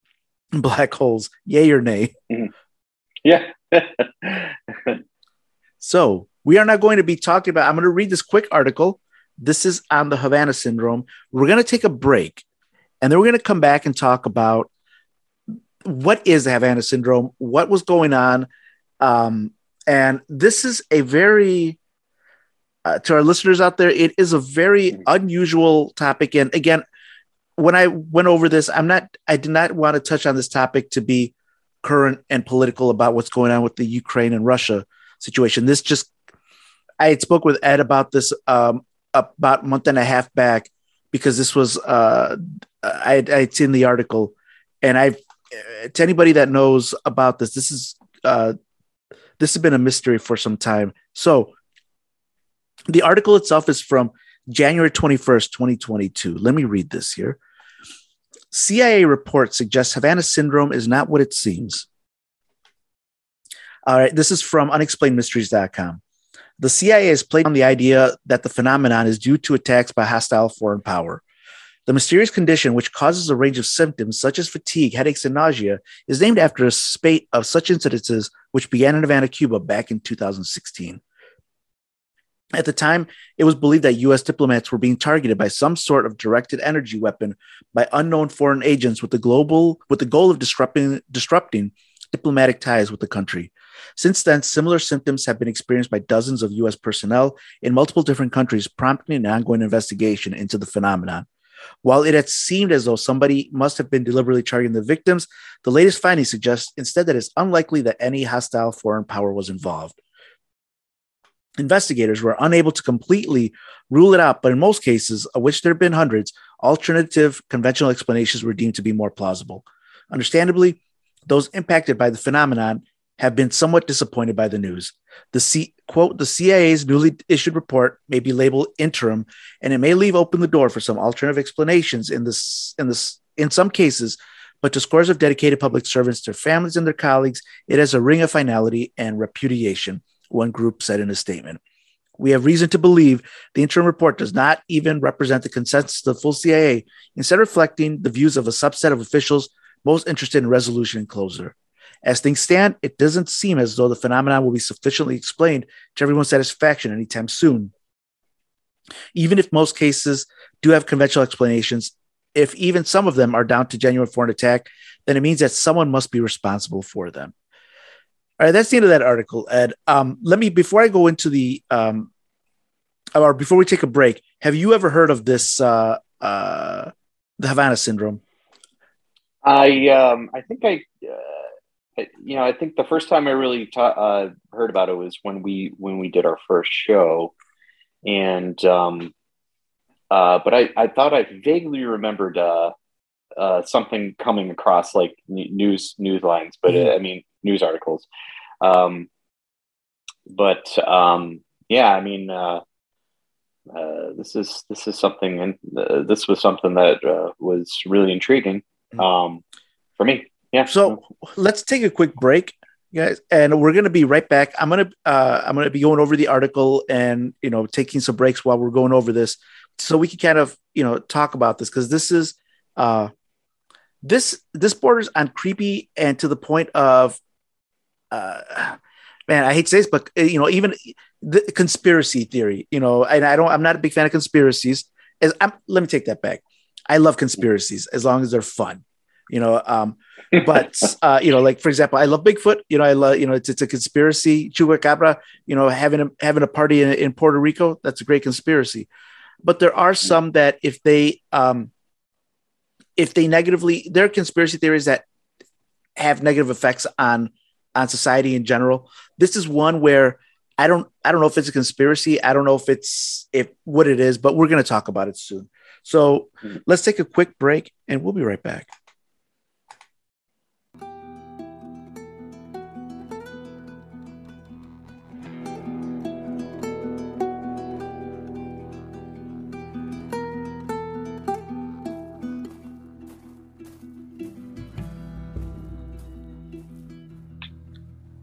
black holes yay or nay yeah. So we are not going to be talking about. I'm going to read this quick article. This is on the Havana syndrome. We're going to take a break, and then we're going to come back and talk about what is Havana syndrome, what was going on, um, and this is a very uh, to our listeners out there. It is a very unusual topic, and again, when I went over this, I'm not. I did not want to touch on this topic to be current and political about what's going on with the Ukraine and Russia situation. This just, I had spoke with Ed about this um, about a month and a half back because this was, uh, I had, I had seen the article and I've, to anybody that knows about this, this is, uh, this has been a mystery for some time. So the article itself is from January 21st, 2022. Let me read this here. CIA report suggests Havana syndrome is not what it seems. All right, this is from unexplainedmysteries.com. The CIA has played on the idea that the phenomenon is due to attacks by hostile foreign power. The mysterious condition, which causes a range of symptoms such as fatigue, headaches, and nausea, is named after a spate of such incidences which began in Havana, Cuba back in 2016. At the time, it was believed that US diplomats were being targeted by some sort of directed energy weapon by unknown foreign agents with the global with the goal of disrupting disrupting diplomatic ties with the country. Since then, similar symptoms have been experienced by dozens of US personnel in multiple different countries, prompting an ongoing investigation into the phenomenon. While it had seemed as though somebody must have been deliberately targeting the victims, the latest findings suggest instead that it's unlikely that any hostile foreign power was involved. Investigators were unable to completely rule it out, but in most cases, of which there have been hundreds, alternative conventional explanations were deemed to be more plausible. Understandably, those impacted by the phenomenon have been somewhat disappointed by the news. The C, quote, the CIA's newly issued report may be labeled interim, and it may leave open the door for some alternative explanations in this in this in some cases, but to scores of dedicated public servants, their families, and their colleagues, it has a ring of finality and repudiation, one group said in a statement. We have reason to believe the interim report does not even represent the consensus of the full CIA, instead reflecting the views of a subset of officials most interested in resolution and closure. As things stand, it doesn't seem as though the phenomenon will be sufficiently explained to everyone's satisfaction anytime soon. Even if most cases do have conventional explanations, if even some of them are down to genuine foreign attack, then it means that someone must be responsible for them. All right, that's the end of that article, Ed. Um, let me before I go into the um, or before we take a break, have you ever heard of this uh, uh, the Havana syndrome? I um, I think I, uh, you know, I think the first time I really ta- uh, heard about it was when we when we did our first show, and um, uh, but I I thought I vaguely remembered uh, uh, something coming across like news news lines, but mm-hmm. I mean news articles. Um, but um, yeah, I mean. Uh, uh, this is this is something, and uh, this was something that uh, was really intriguing mm-hmm. um, for me. Yeah. So let's take a quick break, guys, and we're gonna be right back. I'm gonna uh, I'm gonna be going over the article and you know taking some breaks while we're going over this, so we can kind of you know talk about this because this is uh this this borders on creepy and to the point of uh man, I hate to say this, but uh, you know, even the conspiracy theory, you know, and I don't, I'm not a big fan of conspiracies. As I'm, let me take that back. I love conspiracies as long as they're fun, you know. Um, but uh, you know, like for example, I love Bigfoot. You know, I love, you know, it's, it's a conspiracy. Chupacabra, you know, having a having a party in, in Puerto Rico, that's a great conspiracy. But there are some that if they um, if they negatively, there are conspiracy theories that have negative effects on on society in general. This is one where I don't I don't know if it's a conspiracy. I don't know if it's if what it is, but we're going to talk about it soon. So mm-hmm. let's take a quick break and we'll be right back.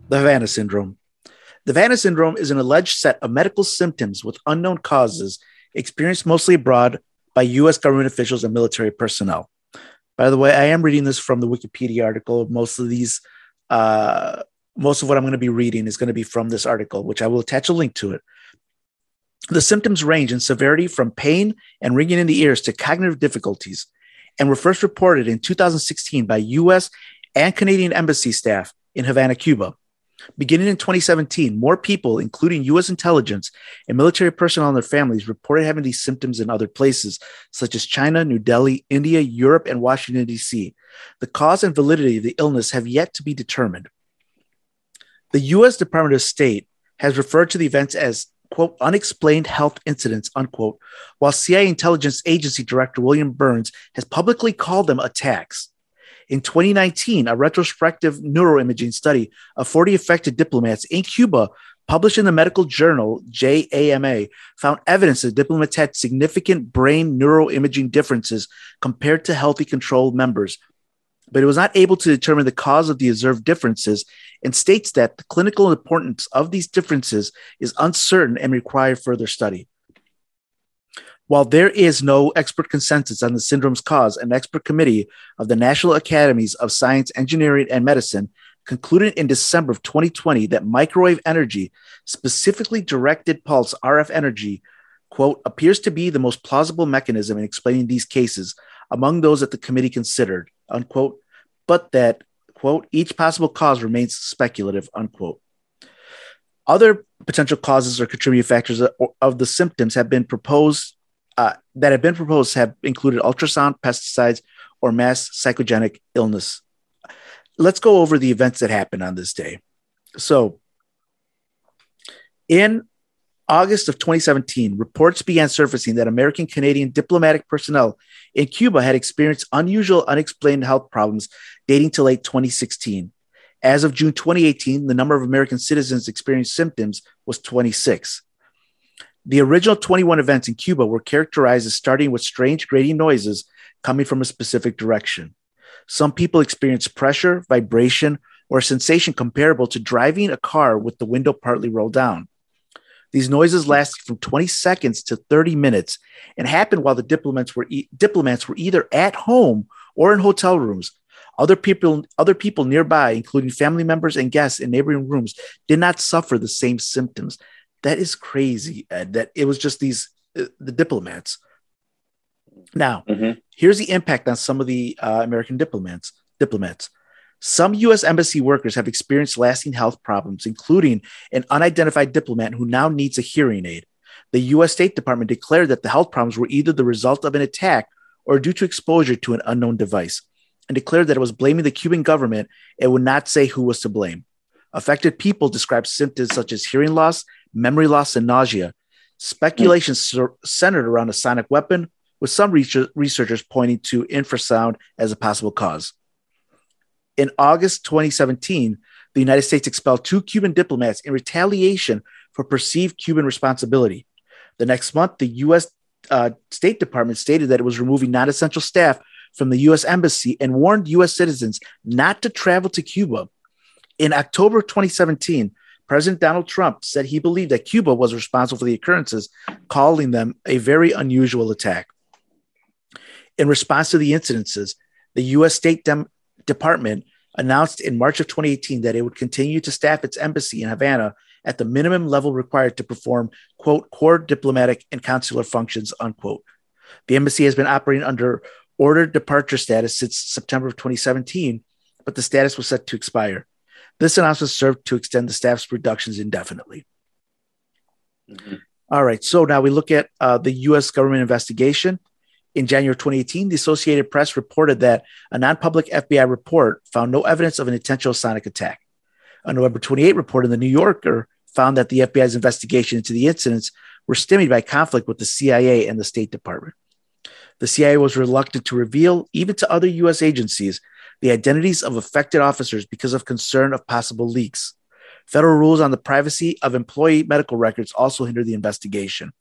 The Havana syndrome. The Havana syndrome is an alleged set of medical symptoms with unknown causes experienced mostly abroad by US government officials and military personnel. By the way, I am reading this from the Wikipedia article. Most of these, uh, most of what I'm going to be reading is going to be from this article, which I will attach a link to it. The symptoms range in severity from pain and ringing in the ears to cognitive difficulties and were first reported in 2016 by US and Canadian embassy staff in Havana, Cuba. Beginning in 2017, more people, including U.S. intelligence and military personnel and their families, reported having these symptoms in other places, such as China, New Delhi, India, Europe, and Washington, D.C. The cause and validity of the illness have yet to be determined. The U.S. Department of State has referred to the events as, quote, unexplained health incidents, unquote, while CIA intelligence agency director William Burns has publicly called them attacks. In 2019, a retrospective neuroimaging study of 40 affected diplomats in Cuba published in the medical journal JAMA found evidence that diplomats had significant brain neuroimaging differences compared to healthy control members. But it was not able to determine the cause of the observed differences and states that the clinical importance of these differences is uncertain and require further study. While there is no expert consensus on the syndrome's cause, an expert committee of the National Academies of Science, Engineering, and Medicine concluded in December of 2020 that microwave energy, specifically directed pulse RF energy, quote, appears to be the most plausible mechanism in explaining these cases among those that the committee considered, unquote, but that, quote, each possible cause remains speculative, unquote. Other potential causes or contributing factors of the symptoms have been proposed uh, that have been proposed have included ultrasound, pesticides, or mass psychogenic illness. Let's go over the events that happened on this day. So, in August of 2017, reports began surfacing that American Canadian diplomatic personnel in Cuba had experienced unusual, unexplained health problems dating to late 2016. As of June 2018, the number of American citizens experiencing symptoms was 26. The original 21 events in Cuba were characterized as starting with strange grating noises coming from a specific direction. Some people experienced pressure, vibration, or a sensation comparable to driving a car with the window partly rolled down. These noises lasted from 20 seconds to 30 minutes and happened while the diplomats were, e- diplomats were either at home or in hotel rooms. Other people, other people nearby, including family members and guests in neighboring rooms, did not suffer the same symptoms. That is crazy, Ed, that it was just these uh, the diplomats. Now, Mhm. here's the impact on some of the uh, American diplomats. Diplomats. Some U.S. embassy workers have experienced lasting health problems, including an unidentified diplomat who now needs a hearing aid. The U.S. State Department declared that the health problems were either the result of an attack or due to exposure to an unknown device, and declared that it was blaming the Cuban government and would not say who was to blame. Affected people described symptoms such as hearing loss, memory loss, and nausea. Speculation sur- centered around a sonic weapon, with some research- researchers pointing to infrasound as a possible cause. In August 2017, the United States expelled two Cuban diplomats in retaliation for perceived Cuban responsibility. The next month, the U.S. Uh, State Department stated that it was removing non essential staff from the U.S. Embassy and warned U.S. citizens not to travel to Cuba. In October 2017, President Donald Trump said he believed that Cuba was responsible for the occurrences, calling them a very unusual attack. In response to the incidences, the U.S. State Dem- Department announced in March of 2018 that it would continue to staff its embassy in Havana at the minimum level required to perform, quote, core diplomatic and consular functions, unquote. The embassy has been operating under ordered departure status since September of 2017, but the status was set to expire. This announcement served to extend the staff's reductions indefinitely. Mhm. All right, so now we look at uh, the U.S. government investigation. In January 2018, the Associated Press reported that a non public FBI report found no evidence of an intentional sonic attack. A November 28 report in the New Yorker found that the FBI's investigation into the incidents were stymied by conflict with the CIA and the State Department. The CIA was reluctant to reveal, even to other U.S. agencies, the identities of affected officers because of concern of possible leaks. Federal rules on the privacy of employee medical records also hindered the investigation.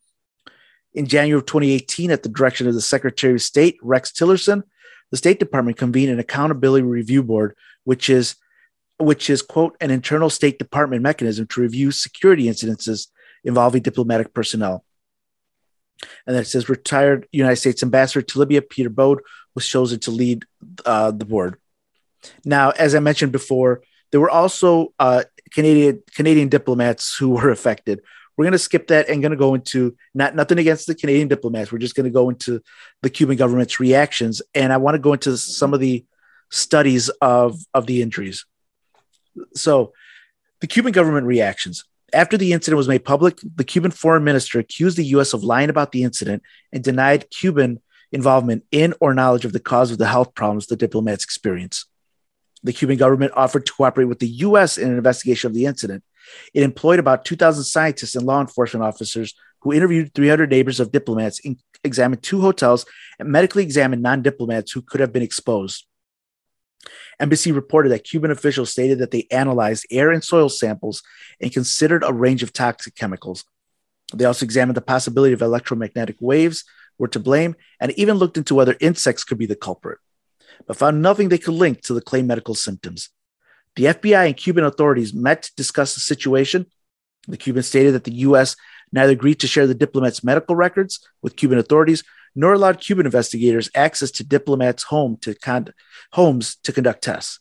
In January of 2018, at the direction of the Secretary of State, Rex Tillerson, the State Department convened an accountability review board, which is which is quote an internal State Department mechanism to review security incidences involving diplomatic personnel. And then it says retired United States Ambassador to Libya Peter Bodde was chosen to lead uh, the board. Now, as I mentioned before, there were also uh, Canadian Canadian diplomats who were affected. We're going to skip that and going to go into not nothing against the Canadian diplomats. We're just going to go into the Cuban government's reactions, and I want to go into some of the studies of of the injuries. So, the Cuban government reactions. After the incident was made public, the Cuban foreign minister accused the U.S. of lying about the incident and denied Cuban involvement in or knowledge of the cause of the health problems the diplomats experienced. The Cuban government offered to cooperate with the U.S. in an investigation of the incident. It employed about 2,000 scientists and law enforcement officers who interviewed 300 neighbors of diplomats, in, examined two hotels, and medically examined non diplomats who could have been exposed. Embassy reported that Cuban officials stated that they analyzed air and soil samples and considered a range of toxic chemicals. They also examined the possibility of electromagnetic waves were to blame and even looked into whether insects could be the culprit, but found nothing they could link to the claimed medical symptoms. The FBI and Cuban authorities met to discuss the situation. The Cubans stated that the U.S. neither agreed to share the diplomats' medical records with Cuban authorities nor allowed Cuban investigators access to diplomats' home to con- homes to conduct tests.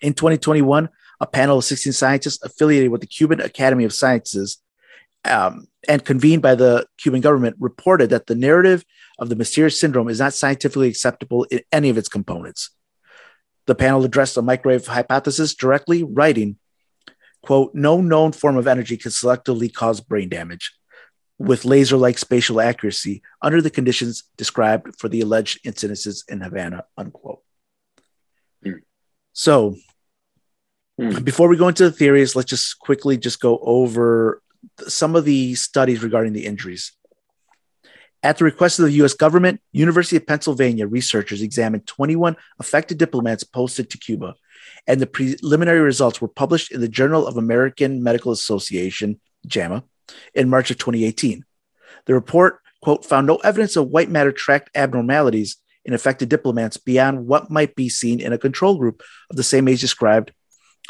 In 2021, a panel of 16 scientists affiliated with the Cuban Academy of Sciences um, and convened by the Cuban government reported that the narrative of the mysterious syndrome is not scientifically acceptable in any of its components. The panel addressed the microwave hypothesis directly, writing, quote, no known form of energy can selectively cause brain damage with laser like spatial accuracy under the conditions described for the alleged incidences in Havana, unquote. Hmm. So, Hmm. before we go into the theories, let's just quickly just go over some of the studies regarding the injuries. At the request of the US government, University of Pennsylvania researchers examined 21 affected diplomats posted to Cuba, and the preliminary results were published in the Journal of American Medical Association, JAMA, in March of 2018. The report, quote, found no evidence of white matter tract abnormalities in affected diplomats beyond what might be seen in a control group of the same age described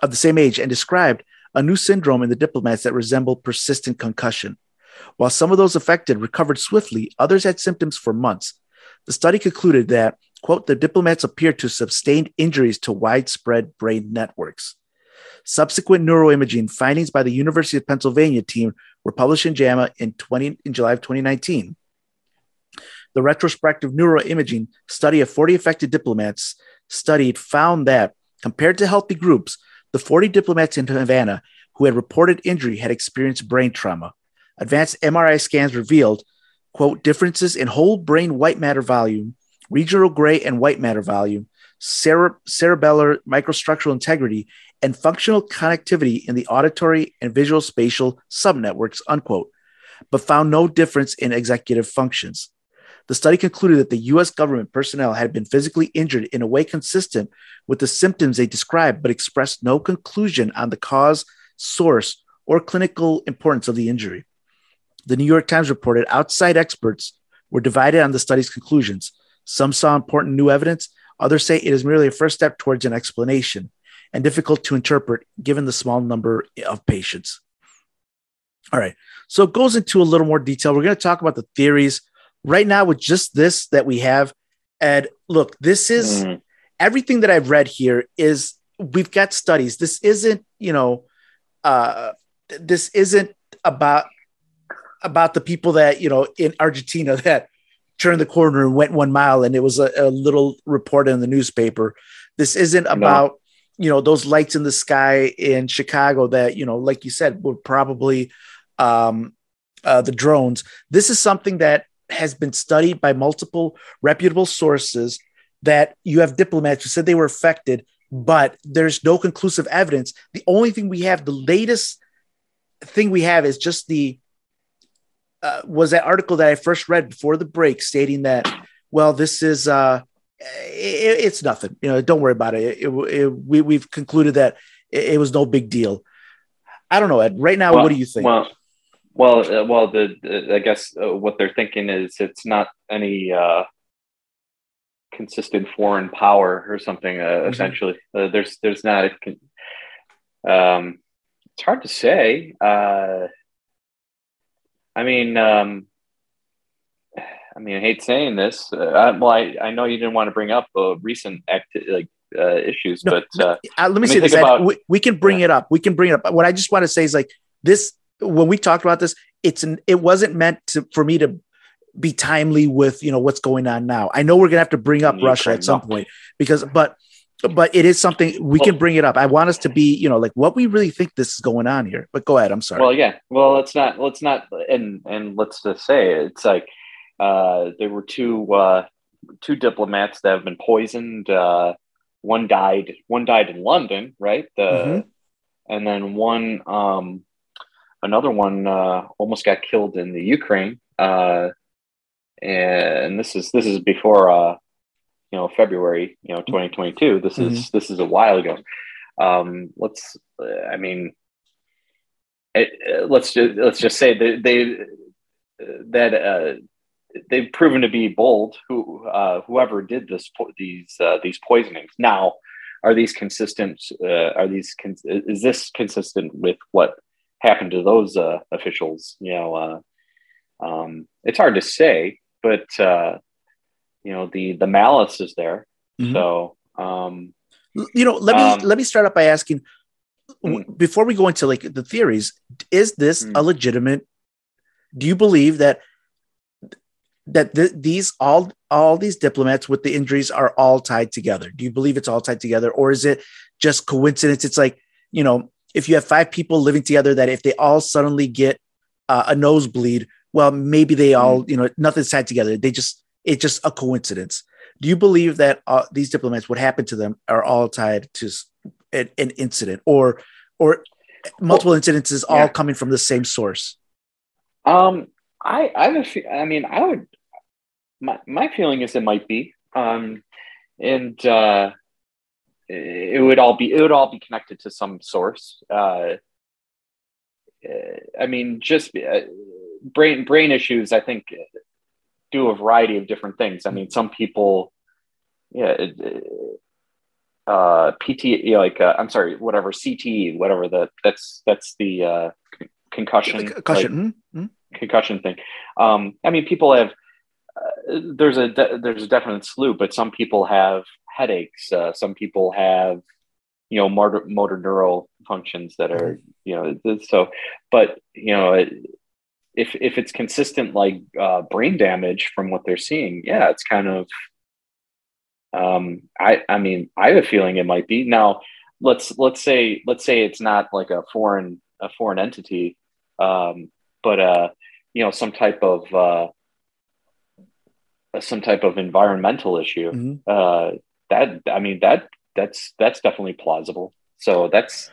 of the same age and described a new syndrome in the diplomats that resembled persistent concussion. While some of those affected recovered swiftly, others had symptoms for months. The study concluded that, quote, the diplomats appeared to have sustained injuries to widespread brain networks. Subsequent neuroimaging findings by the University of Pennsylvania team were published in JAMA in, 20, in July of 2019. The retrospective neuroimaging study of 40 affected diplomats studied found that compared to healthy groups, the 40 diplomats in Havana who had reported injury had experienced brain trauma. Advanced MRI scans revealed, quote, differences in whole brain white matter volume, regional gray and white matter volume, cere- cerebellar microstructural integrity, and functional connectivity in the auditory and visual spatial subnetworks, unquote, but found no difference in executive functions. The study concluded that the US government personnel had been physically injured in a way consistent with the symptoms they described, but expressed no conclusion on the cause, source, or clinical importance of the injury. The New York Times reported outside experts were divided on the study's conclusions. Some saw important new evidence, others say it is merely a first step towards an explanation and difficult to interpret given the small number of patients. All right, so it goes into a little more detail. We're going to talk about the theories right now with just this that we have. And look, this is Mhm. everything that I've read here is we've got studies. This isn't, you know, uh, this isn't about about the people that you know in Argentina that turned the corner and went one mile, and it was a, a little report in the newspaper. This isn't about you know those lights in the sky in Chicago that you know, like you said, were probably um, uh, the drones. This is something that has been studied by multiple reputable sources. That you have diplomats who said they were affected, but there's no conclusive evidence. The only thing we have, the latest thing we have, is just the uh, was that article that I first read before the break stating that, well, this is uh, it, it's nothing. You know, don't worry about it. It- it- we we've concluded that it, was no big deal. I don't know, Ed. Right now, Well- what do you think? Well, well, uh, well. The, the I guess uh, what they're thinking is it's not any uh, consistent foreign power or something. Uh, Mhm. Essentially, uh, there's there's not. Con- um, it's hard to say. I mean, um, I mean, I hate saying this. Uh, I, well, I, I know you didn't want to bring up uh, recent act like uh, issues, No, but uh, Uh, let me say this. about- we, we can bring it up. We can bring it up. What I just want to say is like this. When we talked about this, it's an. It wasn't meant to for me to be timely with you know what's going on now. I know we're gonna have to bring up Russia at some point because, but but it is something we Well- can bring it up. I want us to be you know like what we really think this is going on here. But go ahead. I'm sorry. Well, yeah. Well, let's not. Let's not. And and let's just say it's like uh, there were two uh, two diplomats that have been poisoned. Uh, one died. One died in London, right? The Mhm. and then one um, another one uh, almost got killed in the Ukraine. Uh, and this is this is before uh, you know February, you know, 2022. This is this is a while ago. Um, let's. I mean it, uh, let's just let's just say that they that uh, they've proven to be bold. Who uh, whoever did this these uh, these poisonings now are these consistent? Uh, are these con- is this consistent with what happened to those uh, officials? You know, uh, um, it's hard to say, but uh, you know the the malice is there. Mhm. So um, you know let me Um, let me start up by asking w- before we go into like the theories is this Mm. a legitimate do you believe that that th- these all all these diplomats with the injuries are all tied together do you believe it's all tied together or is it just coincidence it's like you know if you have five people living together that if they all suddenly get uh, a nosebleed well maybe they all you know nothing's tied together they just it's just a coincidence do you believe that uh, these diplomats what happened to them are all tied to an, an incident or or multiple incidences all yeah. coming from the same source Um, I, I have a fe- I mean, I would. My my feeling is it might be, um, and uh, it would all be it would all be connected to some source. Uh, uh, I mean, just uh, brain brain issues. I think do a variety of different things. I mean, some people, yeah, it, uh, PT, you know, like uh, I'm sorry, whatever CTE, whatever the that's that's the uh, con- concussion, The like, concussion mhm, mhm. concussion thing. Um, I mean, people have uh, there's a de- there's a definite slew, but some people have headaches. Uh, some people have you know motor motor neural functions that are you know so. But you know, it, if if it's consistent like uh, brain damage from what they're seeing, yeah, it's kind of. Um, I I mean, I have a feeling it might be now. Let's let's say let's say it's not like a foreign a foreign entity, um, but uh, you know, some type of uh, some type of environmental issue. Mhm. Uh, that I mean that that's that's definitely plausible. So that's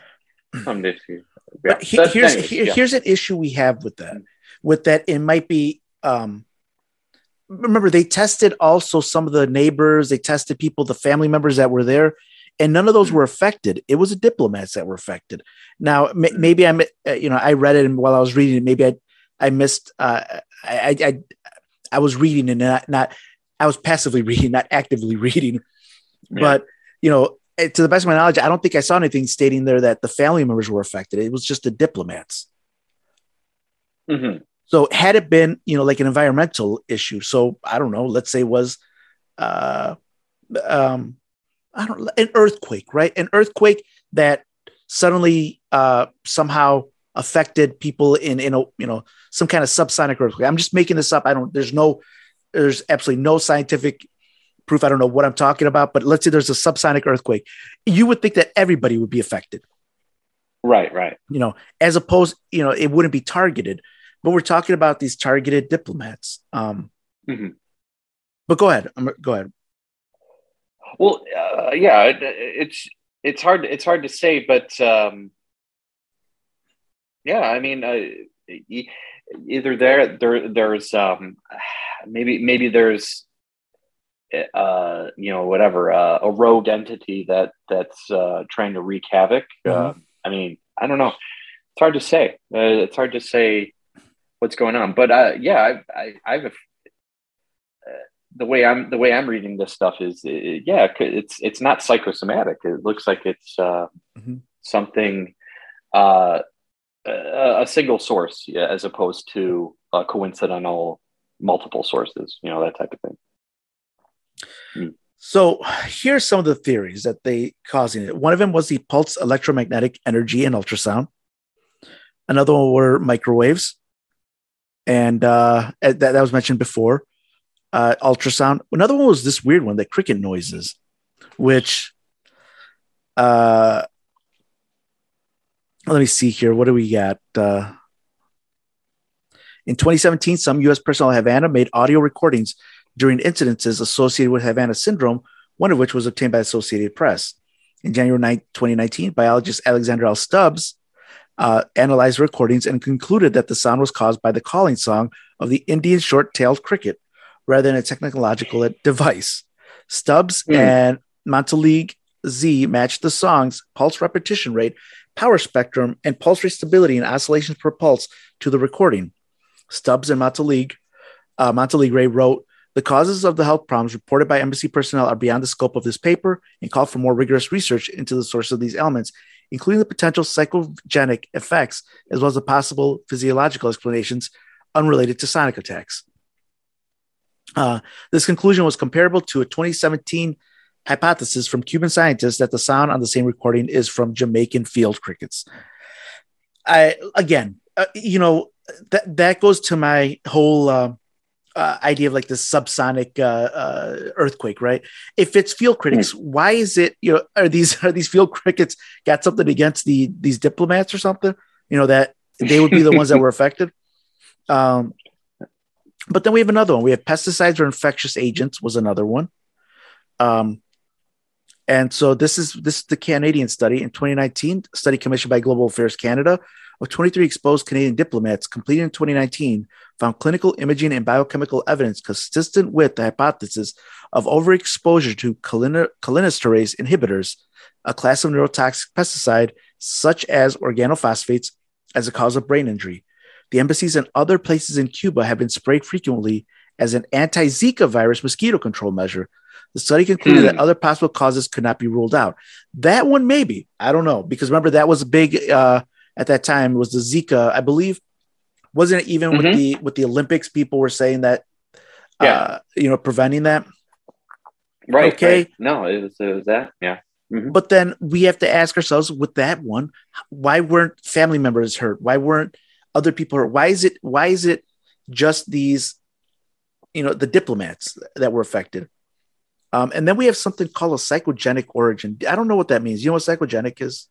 see. Yeah. But he- here's anyways, yeah. here's an issue we have with that. With that, it might be. Um, remember, they tested also some of the neighbors. They tested people, the family members that were there, and none of those were affected. It was the diplomats that were affected. Now, m- maybe I'm, uh, you know, I read it and while I was reading it. Maybe I, I missed. Uh, I, I, I, I was reading and not, not. I was passively reading, not actively reading. Yeah. But you know, eh, to the best of my knowledge, I don't think I saw anything stating there that the family members were affected. It was just the diplomats. Mhm. So had it been, you know, like an environmental issue, so I don't know, let's say it was uh um I don't an earthquake, right? An earthquake that suddenly uh somehow affected people in in a you know some kind of subsonic earthquake. I'm just making this up. I don't there's no there's absolutely no scientific proof. I don't know what I'm talking about, but let's say there's a subsonic earthquake. You would think that everybody would be affected Right, right. you know, as opposed, you know, it wouldn't be targeted. But we're talking about these targeted diplomats. Um, Mhm. But go ahead. I'm, go ahead. Well, uh, yeah, it, it's it's hard it's hard to say, but um, yeah, I mean, uh, either there there there's um, maybe maybe there's uh, you know whatever uh, a rogue entity that that's uh, trying to wreak havoc. Uh, I mean, I don't know. It's hard to say. Uh, it's hard to say what's going on, but uh, yeah, I I, I have a the way I'm the way I'm reading this stuff is uh, yeah it's it's not psychosomatic it looks like it's uh, Mhm. something uh, a, a single source yeah, as opposed to coincidental multiple sources you know that type of thing So here's some of the theories that they causing it. One of them was the pulse electromagnetic energy and ultrasound. Another one were microwaves, and uh, that, that was mentioned before. Uh, ultrasound. Another one was this weird one, the cricket noises, which uh, let me see here. What do we got? Uh, in 2017, some U.S. personnel at Havana made audio recordings during incidences associated with Havana syndrome, one of which was obtained by Associated Press. In January 9, 2019, biologist Alexander L. Stubbs uh, analyzed recordings and concluded that the sound was caused by the calling song of the Indian short-tailed cricket rather than a technological device. Stubbs Hmm. and Montaligue Z matched the song's pulse repetition rate, power spectrum, and pulse rate stability and oscillations per pulse to the recording. Stubbs and Montaligue, uh, Montealegre wrote, the causes of the health problems reported by embassy personnel are beyond the scope of this paper and call for more rigorous research into the source of these elements, including the potential psychogenic effects as well as the possible physiological explanations unrelated to sonic attacks. Uh, this conclusion was comparable to a 2017 hypothesis from Cuban scientists that the sound on the same recording is from Jamaican field crickets. I again, uh, you know, that that goes to my whole uh, uh, idea of like this subsonic uh, uh, earthquake, right? If it's field crickets, why is it? You know, are these are these field crickets got something against the these diplomats or something? You know that they would be the ones that were affected. Um, but then we have another one. We have pesticides or infectious agents was another one. Um, and so this is this is the Canadian study in 2019, study commissioned by Global Affairs Canada of 23 exposed Canadian diplomats completed in 2019 found clinical imaging and biochemical evidence consistent with the hypothesis of overexposure to cholinesterase inhibitors, a class of neurotoxic pesticide such as organophosphates, as a cause of brain injury. The embassies and other places in Cuba have been sprayed frequently as an anti Zika virus mosquito control measure. The study concluded Hmm. that other possible causes could not be ruled out. That one, maybe. I don't know. Because remember, that was a big, uh, at that time, was the Zika, I believe. Wasn't it even with Mhm. the with the Olympics? People were saying that, Yeah. uh, you know, preventing that. right Okay. right. no it was, it was that yeah Mhm. But then we have to ask ourselves with that one, why weren't family members hurt? Why weren't other people are why is it why is it just these you know the diplomats that were affected um, and then we have something called a psychogenic origin i don't know what that means you know what psychogenic is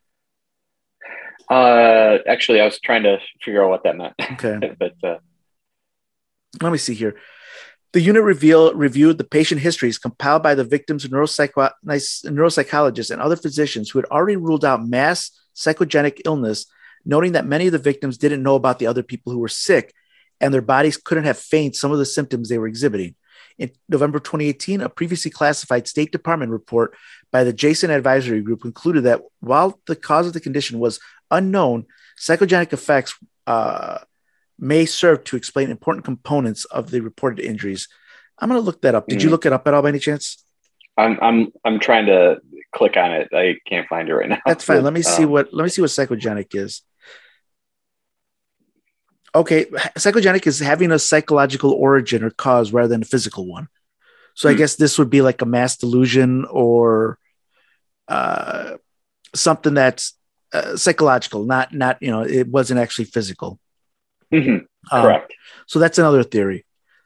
Uh, actually, I was trying to figure out what that meant. okay but uh, let me see here. The unit reveal, reviewed the patient histories compiled by the victims' neuropsycho- neuropsychologists and other physicians who had already ruled out mass psychogenic illness, noting that many of the victims didn't know about the other people who were sick and their bodies couldn't have feigned some of the symptoms they were exhibiting. In November 2018, a previously classified State Department report by the Jason Advisory Group concluded that while the cause of the condition was unknown, psychogenic effects uh, may serve to explain important components of the reported injuries. I'm going to look that up. Did you Mhm. look it up at all by any chance? I'm I'm I'm trying to click on it. I can't find it right now. That's fine. Let me see Um, what let me see what psychogenic is. Okay, psychogenic is having a psychological origin or cause rather than a physical one. So I Hmm. guess this would be like a mass delusion or uh, something that's uh, psychological, not not you know it wasn't actually physical. mhm, Um, correct. So that's another theory.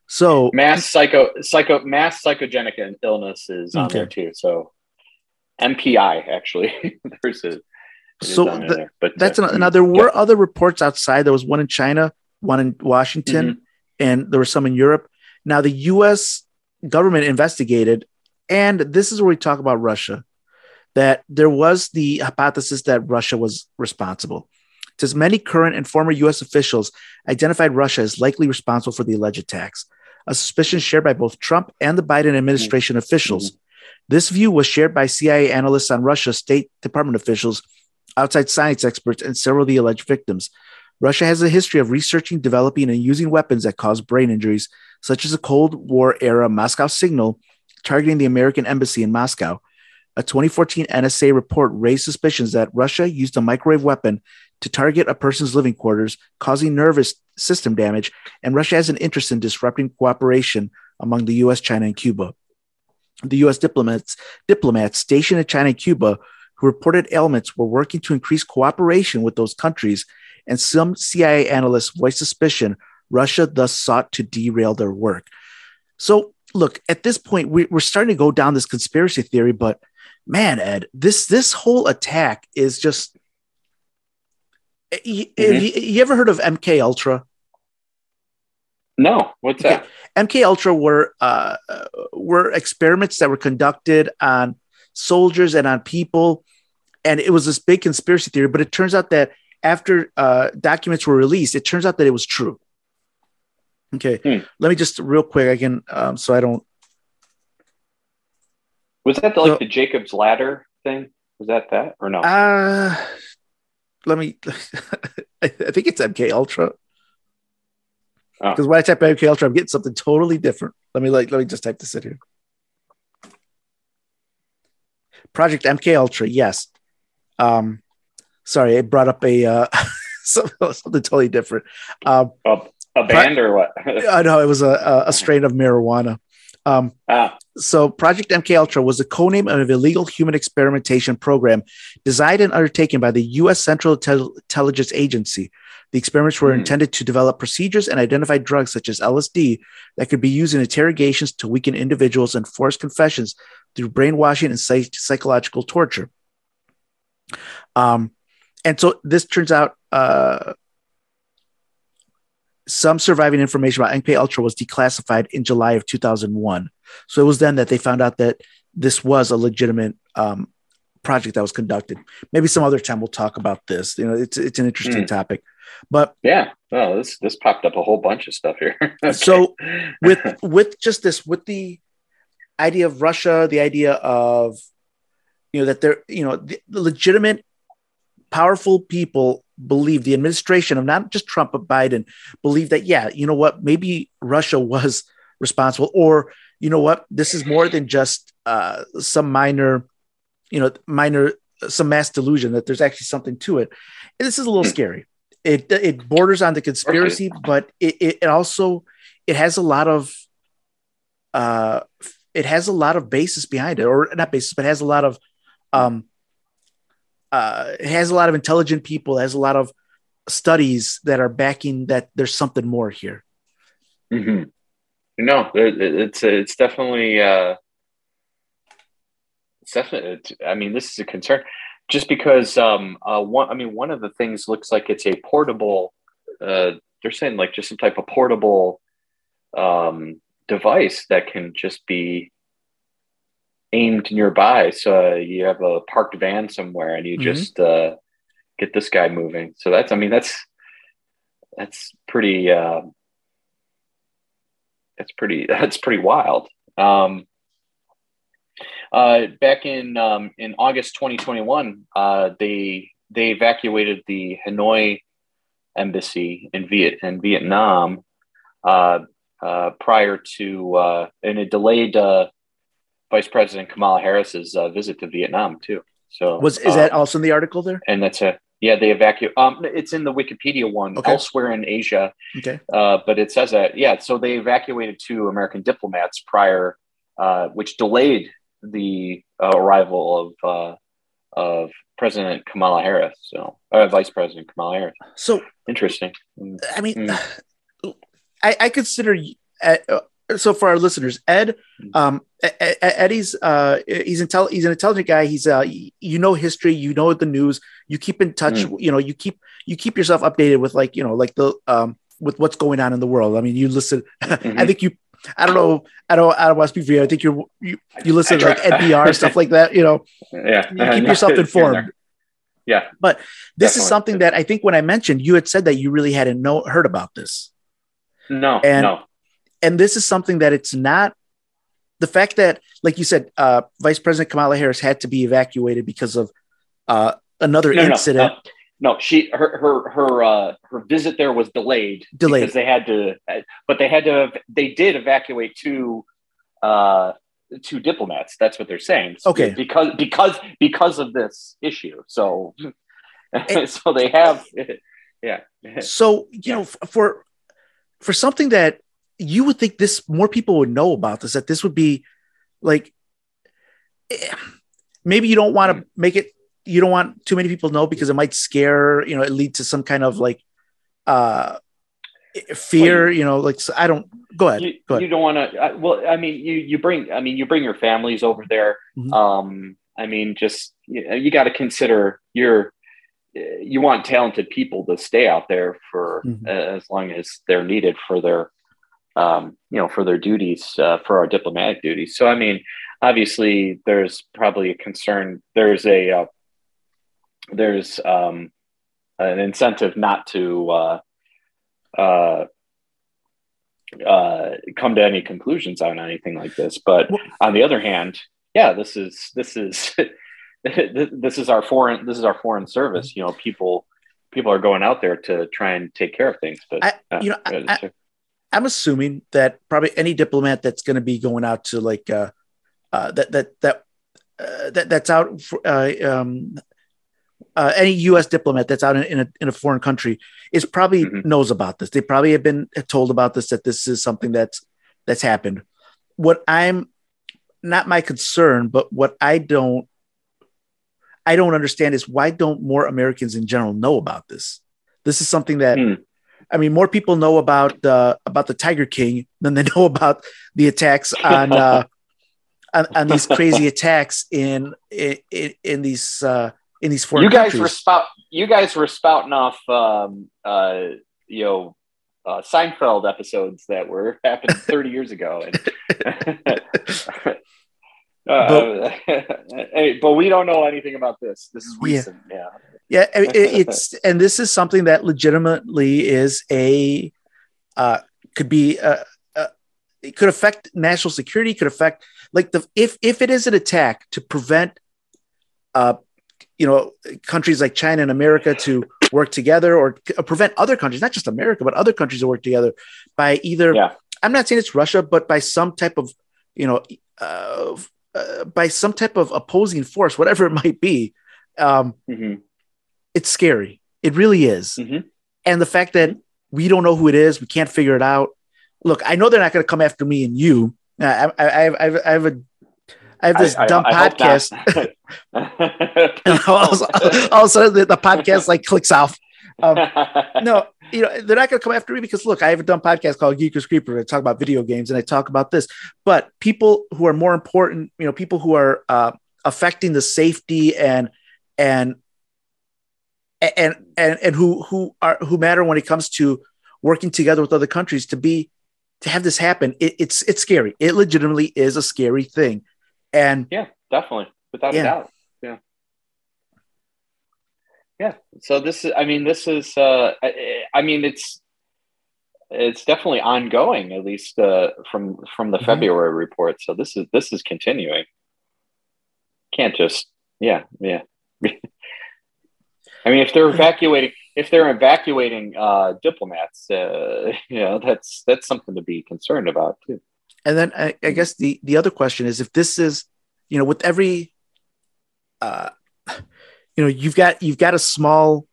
So Mass psycho psycho mass psychogenic illness is on Okay. there too. So MPI actually there's a So the- there. But That's uh, an, now there were other reports outside. There was one in China, one in Washington, Mm-hmm. and there were some in Europe. Now the U.S. government investigated, and this is where we talk about Russia. That there was the hypothesis that Russia was responsible. It says many current and former U.S. officials identified Russia as likely responsible for the alleged attacks, a suspicion shared by both Trump and the Biden administration mm-hmm. officials. This view was shared by CIA analysts on Russia, State Department officials, outside science experts, and several of the alleged victims. Russia has a history of researching, developing, and using weapons that cause brain injuries, such as the Cold War era Moscow signal targeting the American embassy in Moscow. A 2014 NSA report raised suspicions that Russia used a microwave weapon to target a person's living quarters, causing nervous system damage, and Russia has an interest in disrupting cooperation among the US, China, and Cuba. The US diplomats, diplomats stationed in China and Cuba who reported ailments were working to increase cooperation with those countries, and some CIA analysts voiced suspicion Russia thus sought to derail their work. So, look, at this point, we, we're starting to go down this conspiracy theory, but man, Ed, this this whole attack is just. You, have you, you ever heard of MK Ultra? no, what's Okay. that? MK Ultra were uh, uh, were experiments that were conducted on soldiers and on people, and it was this big conspiracy theory. But it turns out that after uh, documents were released, it turns out that it was true. Okay, Hmm. let me just real quick again, um, so I don't. Was that the, like So- the Jacob's ladder thing? Was that that or no? Uh, let me. I think it's MK Ultra. Oh. Because when I type MK Ultra, I'm getting something totally different. Let me like let me just type this in here. Project MK Ultra, yes. Um, sorry, it brought up a uh, something, something totally different. Um, a, a band or what? I know it was a, a strain of marijuana. Um, ah, so Project MK Ultra was the codename of an illegal human experimentation program designed and undertaken by the U.S. Central Intel- Intelligence Agency. The experiments were Hmm. intended to develop procedures and identify drugs such as LSD that could be used in interrogations to weaken individuals and force confessions through brainwashing and psych- psychological torture. Um, and so this turns out uh, some surviving information about MK Ultra was declassified in July of 2001. So it was then that they found out that this was a legitimate um, project that was conducted. Maybe some other time we'll talk about this. You know, it's it's an interesting Hmm. topic. But yeah. Oh, this this popped up a whole bunch of stuff here. Okay. So, with with just this, with the idea of Russia, the idea of you know that they're you know the, the legitimate, powerful people believe the administration of not just Trump but Biden believe that yeah, you know what, maybe Russia was responsible, or you know what, this is more than just uh, some minor, you know, minor some mass delusion that there's actually something to it. And this is a little Hmm. scary. It it borders on the conspiracy, but it, it, it also it has a lot of uh it has a lot of basis behind it or not basis but has a lot of um uh it has a lot of intelligent people has a lot of studies that are backing that there's something more here. Mm-hmm. No, it, it's it's definitely uh, it's definitely. It's, I mean, this is a concern, just because um, uh, one. I mean, one of the things looks like it's a portable. Uh, they're saying like just some type of portable um, device that can just be aimed nearby. So you have a parked van somewhere, and you mm-hmm. just uh, get this guy moving. So that's. I mean, that's that's pretty. Uh, that's pretty that's pretty wild. Um, uh, back in um, in August 2021, uh, they they evacuated the Hanoi embassy in Viet in Vietnam uh, uh prior to uh, and it delayed uh, Vice President Kamala Harris's visit to Vietnam too. So was is that also in the article there? And that's a yeah, they evacuate. Um, it's in the Wikipedia one. Okay. Elsewhere in Asia, okay, uh, but it says that yeah. So they evacuated two American diplomats prior, uh, which delayed the uh, arrival of uh, of President Kamala Harris. So uh, Vice President Kamala Harris. So interesting. I mean, mm. I, I consider uh, so for our listeners, Ed, mm-hmm. um, Eddie's uh, he's intel- he's an intelligent guy. He's uh, you know history, you know the news, you keep in touch. Mm. You know, you keep you keep yourself updated with like you know like the um with what's going on in the world. I mean, you listen. Mm-hmm. I think you. I don't know. I don't. I don't want to speak for you. I think you're you, you listen to like NPR stuff like that. You know. Yeah. You keep yourself informed. Yeah. But this Definitely. is something that I think when I mentioned, you had said that you really hadn't know heard about this. No. And no and this is something that it's not the fact that, like you said, uh, Vice President Kamala Harris had to be evacuated because of uh, another no, incident. No, no, she her her her uh, her visit there was delayed. Delayed because they had to, but they had to. They did evacuate two uh, two diplomats. That's what they're saying. Okay, because because because of this issue. So and, so they have. Yeah. So you know, for for something that you would think this more people would know about this that this would be like eh, maybe you don't want to make it you don't want too many people to know because it might scare you know it lead to some kind of like uh fear well, you, know like so i don't go ahead you, go ahead. you don't want to well i mean you you bring i mean you bring your families over there mm-hmm. um i mean just you, you got to consider your you want talented people to stay out there for mm-hmm. uh, as long as they're needed for their um, you know, for their duties, uh, for our diplomatic duties. So, I mean, obviously, there's probably a concern. There's a uh, there's um, an incentive not to uh, uh, uh, come to any conclusions on anything like this. But on the other hand, yeah, this is this is this is our foreign this is our foreign service. You know, people people are going out there to try and take care of things. But I, uh, you know, I, I'm assuming that probably any diplomat that's going to be going out to like uh, uh, that that that uh, that that's out for uh, um, uh, any U.S. diplomat that's out in, in, a, in a foreign country is probably mm-hmm. knows about this. They probably have been told about this that this is something that's that's happened. What I'm not my concern, but what I don't I don't understand is why don't more Americans in general know about this? This is something that mm. I mean, more people know about uh, about the Tiger King than they know about the attacks on uh, on, on, these crazy attacks in in, in these uh, in these foreign you guys countries. were spout you guys were spouting off um, uh, you know uh, Seinfeld episodes that were happened 30 years ago. And, uh, but, hey, but we don't know anything about this. This is recent. Yeah. yeah. Yeah, it's and this is something that legitimately is a uh, could be uh, uh, it could affect national security. Could affect like the if if it is an attack to prevent uh you know countries like China and America to work together or prevent other countries, not just America, but other countries to work together by either. Yeah. I'm not saying it's Russia, but by some type of you know uh, uh, by some type of opposing force, whatever it might be. Um, mm-hmm it's scary. It really is. Mm-hmm. And the fact that we don't know who it is, we can't figure it out. Look, I know they're not going to come after me and you. I, I, I, I, I have a I have this I, dumb I, podcast. all, all, of a sudden, the, the, podcast like clicks off. Um, no, you know, they're not going to come after me because look, I have a dumb podcast called Geekers Creeper. I talk about video games and I talk about this. But people who are more important, you know, people who are uh, affecting the safety and and and and and who who are who matter when it comes to working together with other countries to be to have this happen. It, it's it's scary. It legitimately is a scary thing. And yeah, definitely, without Yeah. a doubt. Yeah, yeah. So this is, I mean, this is, uh, I, I mean, it's, it's definitely ongoing, at least uh, from from the Mhm. February report. So this is this is continuing. Can't just, yeah, yeah. I mean, if they're evacuating, if they're evacuating uh, diplomats, uh, you know, that's that's something to be concerned about too. and then I, I guess the the other question is if this is you know with every uh you know you've got you've got a small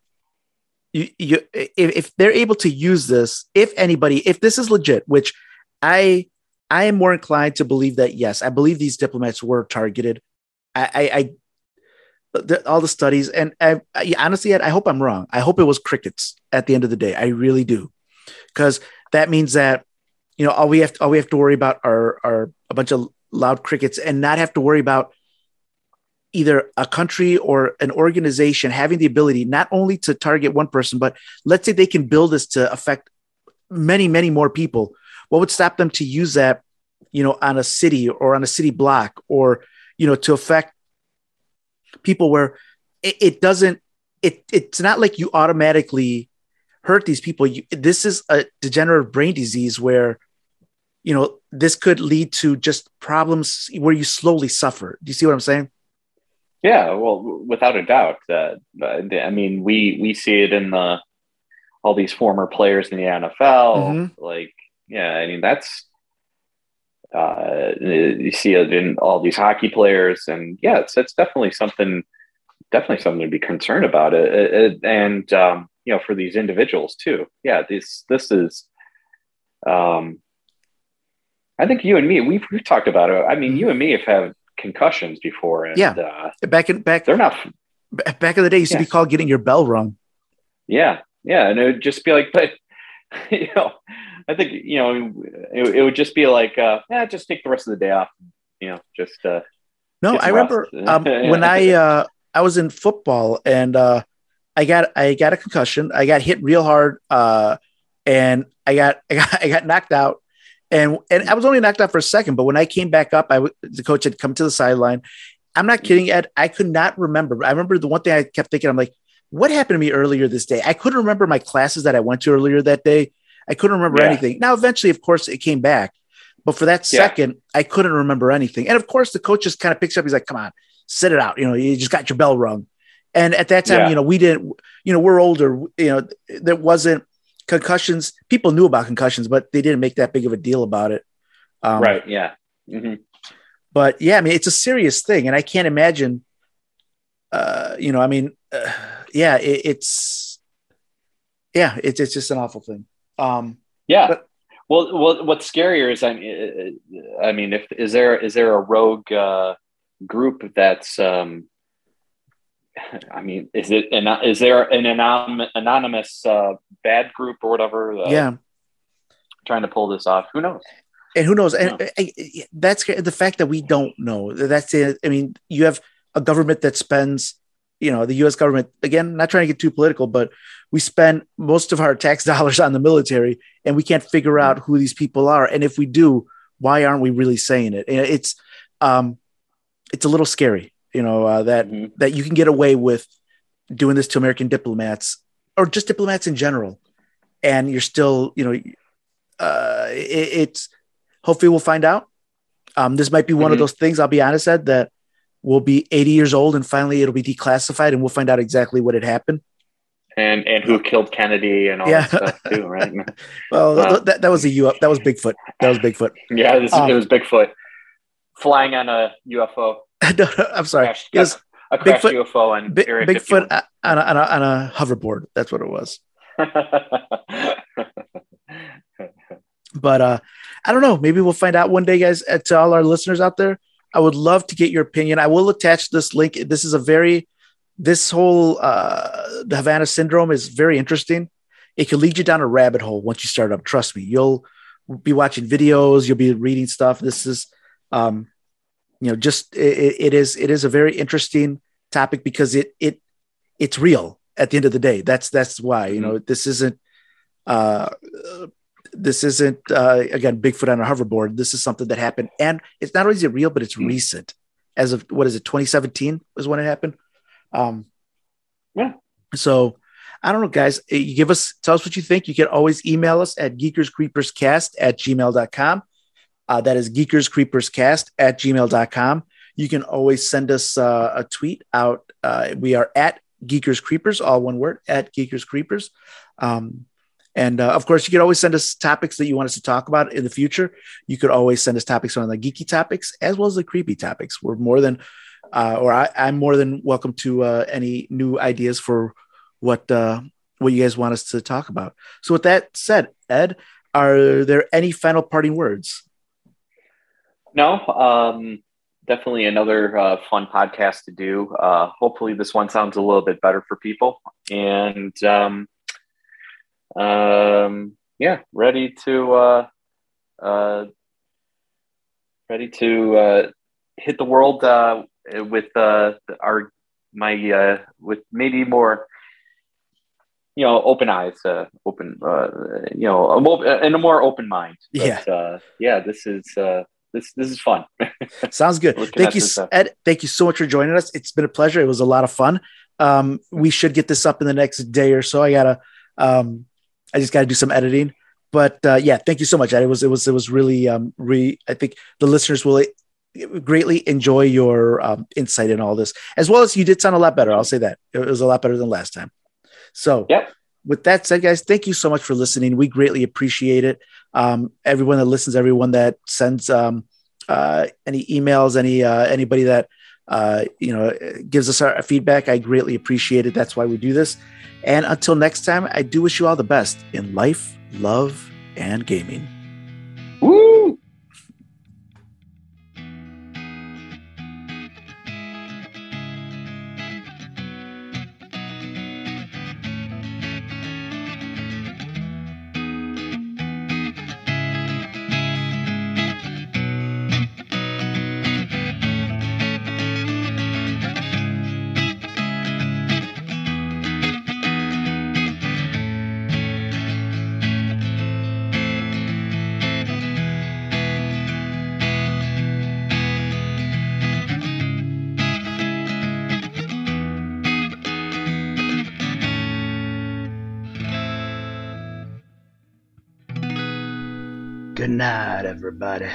you, you if, if they're able to use this if anybody if this is legit which i i am more inclined to believe that yes i believe these diplomats were targeted i i, I the, all the studies and I, I honestly i hope i'm wrong. I hope it was crickets at the end of the day. I really do. Because that means that you know all we have all we have to worry about are are a bunch of loud crickets and not have to worry about either a country or an organization having the ability not only to target one person but let's say they can build this to affect many many more people. What would stop them to use that you know on a city or on a city block or you know to affect people where it, it doesn't it it's not like you automatically hurt these people you, this is a degenerative brain disease where you know this could lead to just problems where you slowly suffer do you see what i'm saying Yeah, well, without a doubt. Uh, I mean, we we see it in the all these former players in the NFL. Mhm. Like, yeah, I mean, that's uh, you see it in all these hockey players, and yeah, it's it's definitely something, definitely something to be concerned about. It, it- it- and um, you know, for these individuals too. Yeah, this this is. Um, I think you and me, we've, we've talked about it. I mean, you and me have had concussions before, and Yeah. uh, back in back they're not back in the day it used to be called getting your bell rung Yeah, yeah, and it would just be like, but you know, I think you know, it, it would just be like, uh, yeah, just take the rest of the day off. You know, just uh, No, I remember um, when I uh, I was in football and uh, I got I got a concussion. I got hit real hard, uh, and I got, I got I got knocked out. And and I was only knocked out for a second, but when I came back up, I w- the coach had come to the sideline. I'm not kidding, Ed. I could not remember. I remember the one thing I kept thinking. I'm like, what happened to me earlier this day? I couldn't remember my classes that I went to earlier that day. I couldn't remember Yeah. anything. Now, eventually, of course, it came back, but for that Yeah. second, I couldn't remember anything. And of course, the coach just kind of picks up. He's like, "Come on, sit it out. You know, you just got your bell rung." And at that time, Yeah. you know, we didn't. You know, we're older. You know, there wasn't concussions. People knew about concussions, but they didn't make that big of a deal about it. Um, right, yeah, hmm But yeah, I mean, it's a serious thing, and I can't imagine. Uh, you know, I mean, uh, yeah, it, it's yeah, it's it's just an awful thing. Um, yeah. But- well, well, what's scarier is, I mean, uh, I mean, if is there is there a rogue uh, group that's, um, I mean, is it an, is there an anonymous uh, bad group or whatever? Uh, yeah, trying to pull this off. Who knows? and who knows? And No. I, I- that's the fact that we don't know. That's it. I mean, you have a government that spends, you know, the U.S. government again. Not trying to get too political, but we spend most of our tax dollars on the military, and we can't figure out who these people are. And if we do, why aren't we really saying it? And It's, um, it's a little scary, you know, uh, that Mhm. that you can get away with doing this to American diplomats or just diplomats in general, and you're still, you know, uh, it, it's hopefully we'll find out. Um, this might be one of Mhm. those things. I'll be honest, Ed, that we'll be 80 years old and finally it'll be declassified and we'll find out exactly what had happened. And and who killed Kennedy and all Yeah. that stuff too, right? Well, that, that was a U. That was Bigfoot. That was Bigfoot. yeah, this, Um, it was Bigfoot flying on a UFO. no, no, I'm sorry. It was a Bigfoot- UFO Bi- Area Bigfoot on a, on, a, on a hoverboard. That's what it was. But uh, I don't know. Maybe we'll find out one day, guys. Uh, to all our listeners out there, I would love to get your opinion. I will attach this link. This is a very this whole uh, the Havana syndrome is very interesting. It can lead you down a rabbit hole once you start up. Trust me, you'll be watching videos, you'll be reading stuff. This is, um, you know, just it, it is it is a very interesting topic because it it it's real at the end of the day. That's that's why you know this isn't uh, this isn't uh, again Bigfoot on a hoverboard. This is something that happened, and it's not only is it real, but it's recent. As of what is it, 2017 was when it happened. Um, Yeah. So I don't know, guys. Uh, You give us tell us what you think. You can always email us at geekerscreeperscast at gmail.com. Uh, that is geekerscreeperscast at gmail.com. You can always send us uh, a tweet out. Uh, we are at Geekers Creepers, all one word, at Geekers Creepers. Um, and uh, of course, you could always send us topics that you want us to talk about in the future. You could always send us topics on the geeky topics as well as the creepy topics. We're more than, uh, or I, I'm more than welcome to uh, any new ideas for what uh, what you guys want us to talk about. So, with that said, Ed, are there any final parting words? No, um, definitely another uh, fun podcast to do. Uh, hopefully, this one sounds a little bit better for people. And um, um, yeah, ready to uh, uh, ready to uh, hit the world uh, with uh, our my uh, with maybe more you know open eyes uh, open uh, you know a mo- and a more open mind but, Yeah. uh, yeah this is uh, this this is fun Sounds good. Thank you, this. Ed. Thank you so much for joining us. It's been a pleasure. It was a lot of fun. Um, we should get this up in the next day or so. I gotta, um, I just gotta do some editing. But uh, yeah, thank you so much, Ed. It was, it was, it was really, um, re. I think the listeners will greatly enjoy your um, insight in all this, as well as you did sound a lot better. I'll say that it was a lot better than last time. So Yep. with that said, guys, thank you so much for listening. We greatly appreciate it. Um, everyone that listens, everyone that sends um, uh, any emails, any uh, anybody that uh, you know gives us our feedback, I greatly appreciate it. That's why we do this. And until next time, I do wish you all the best in life, love, and gaming. Everybody.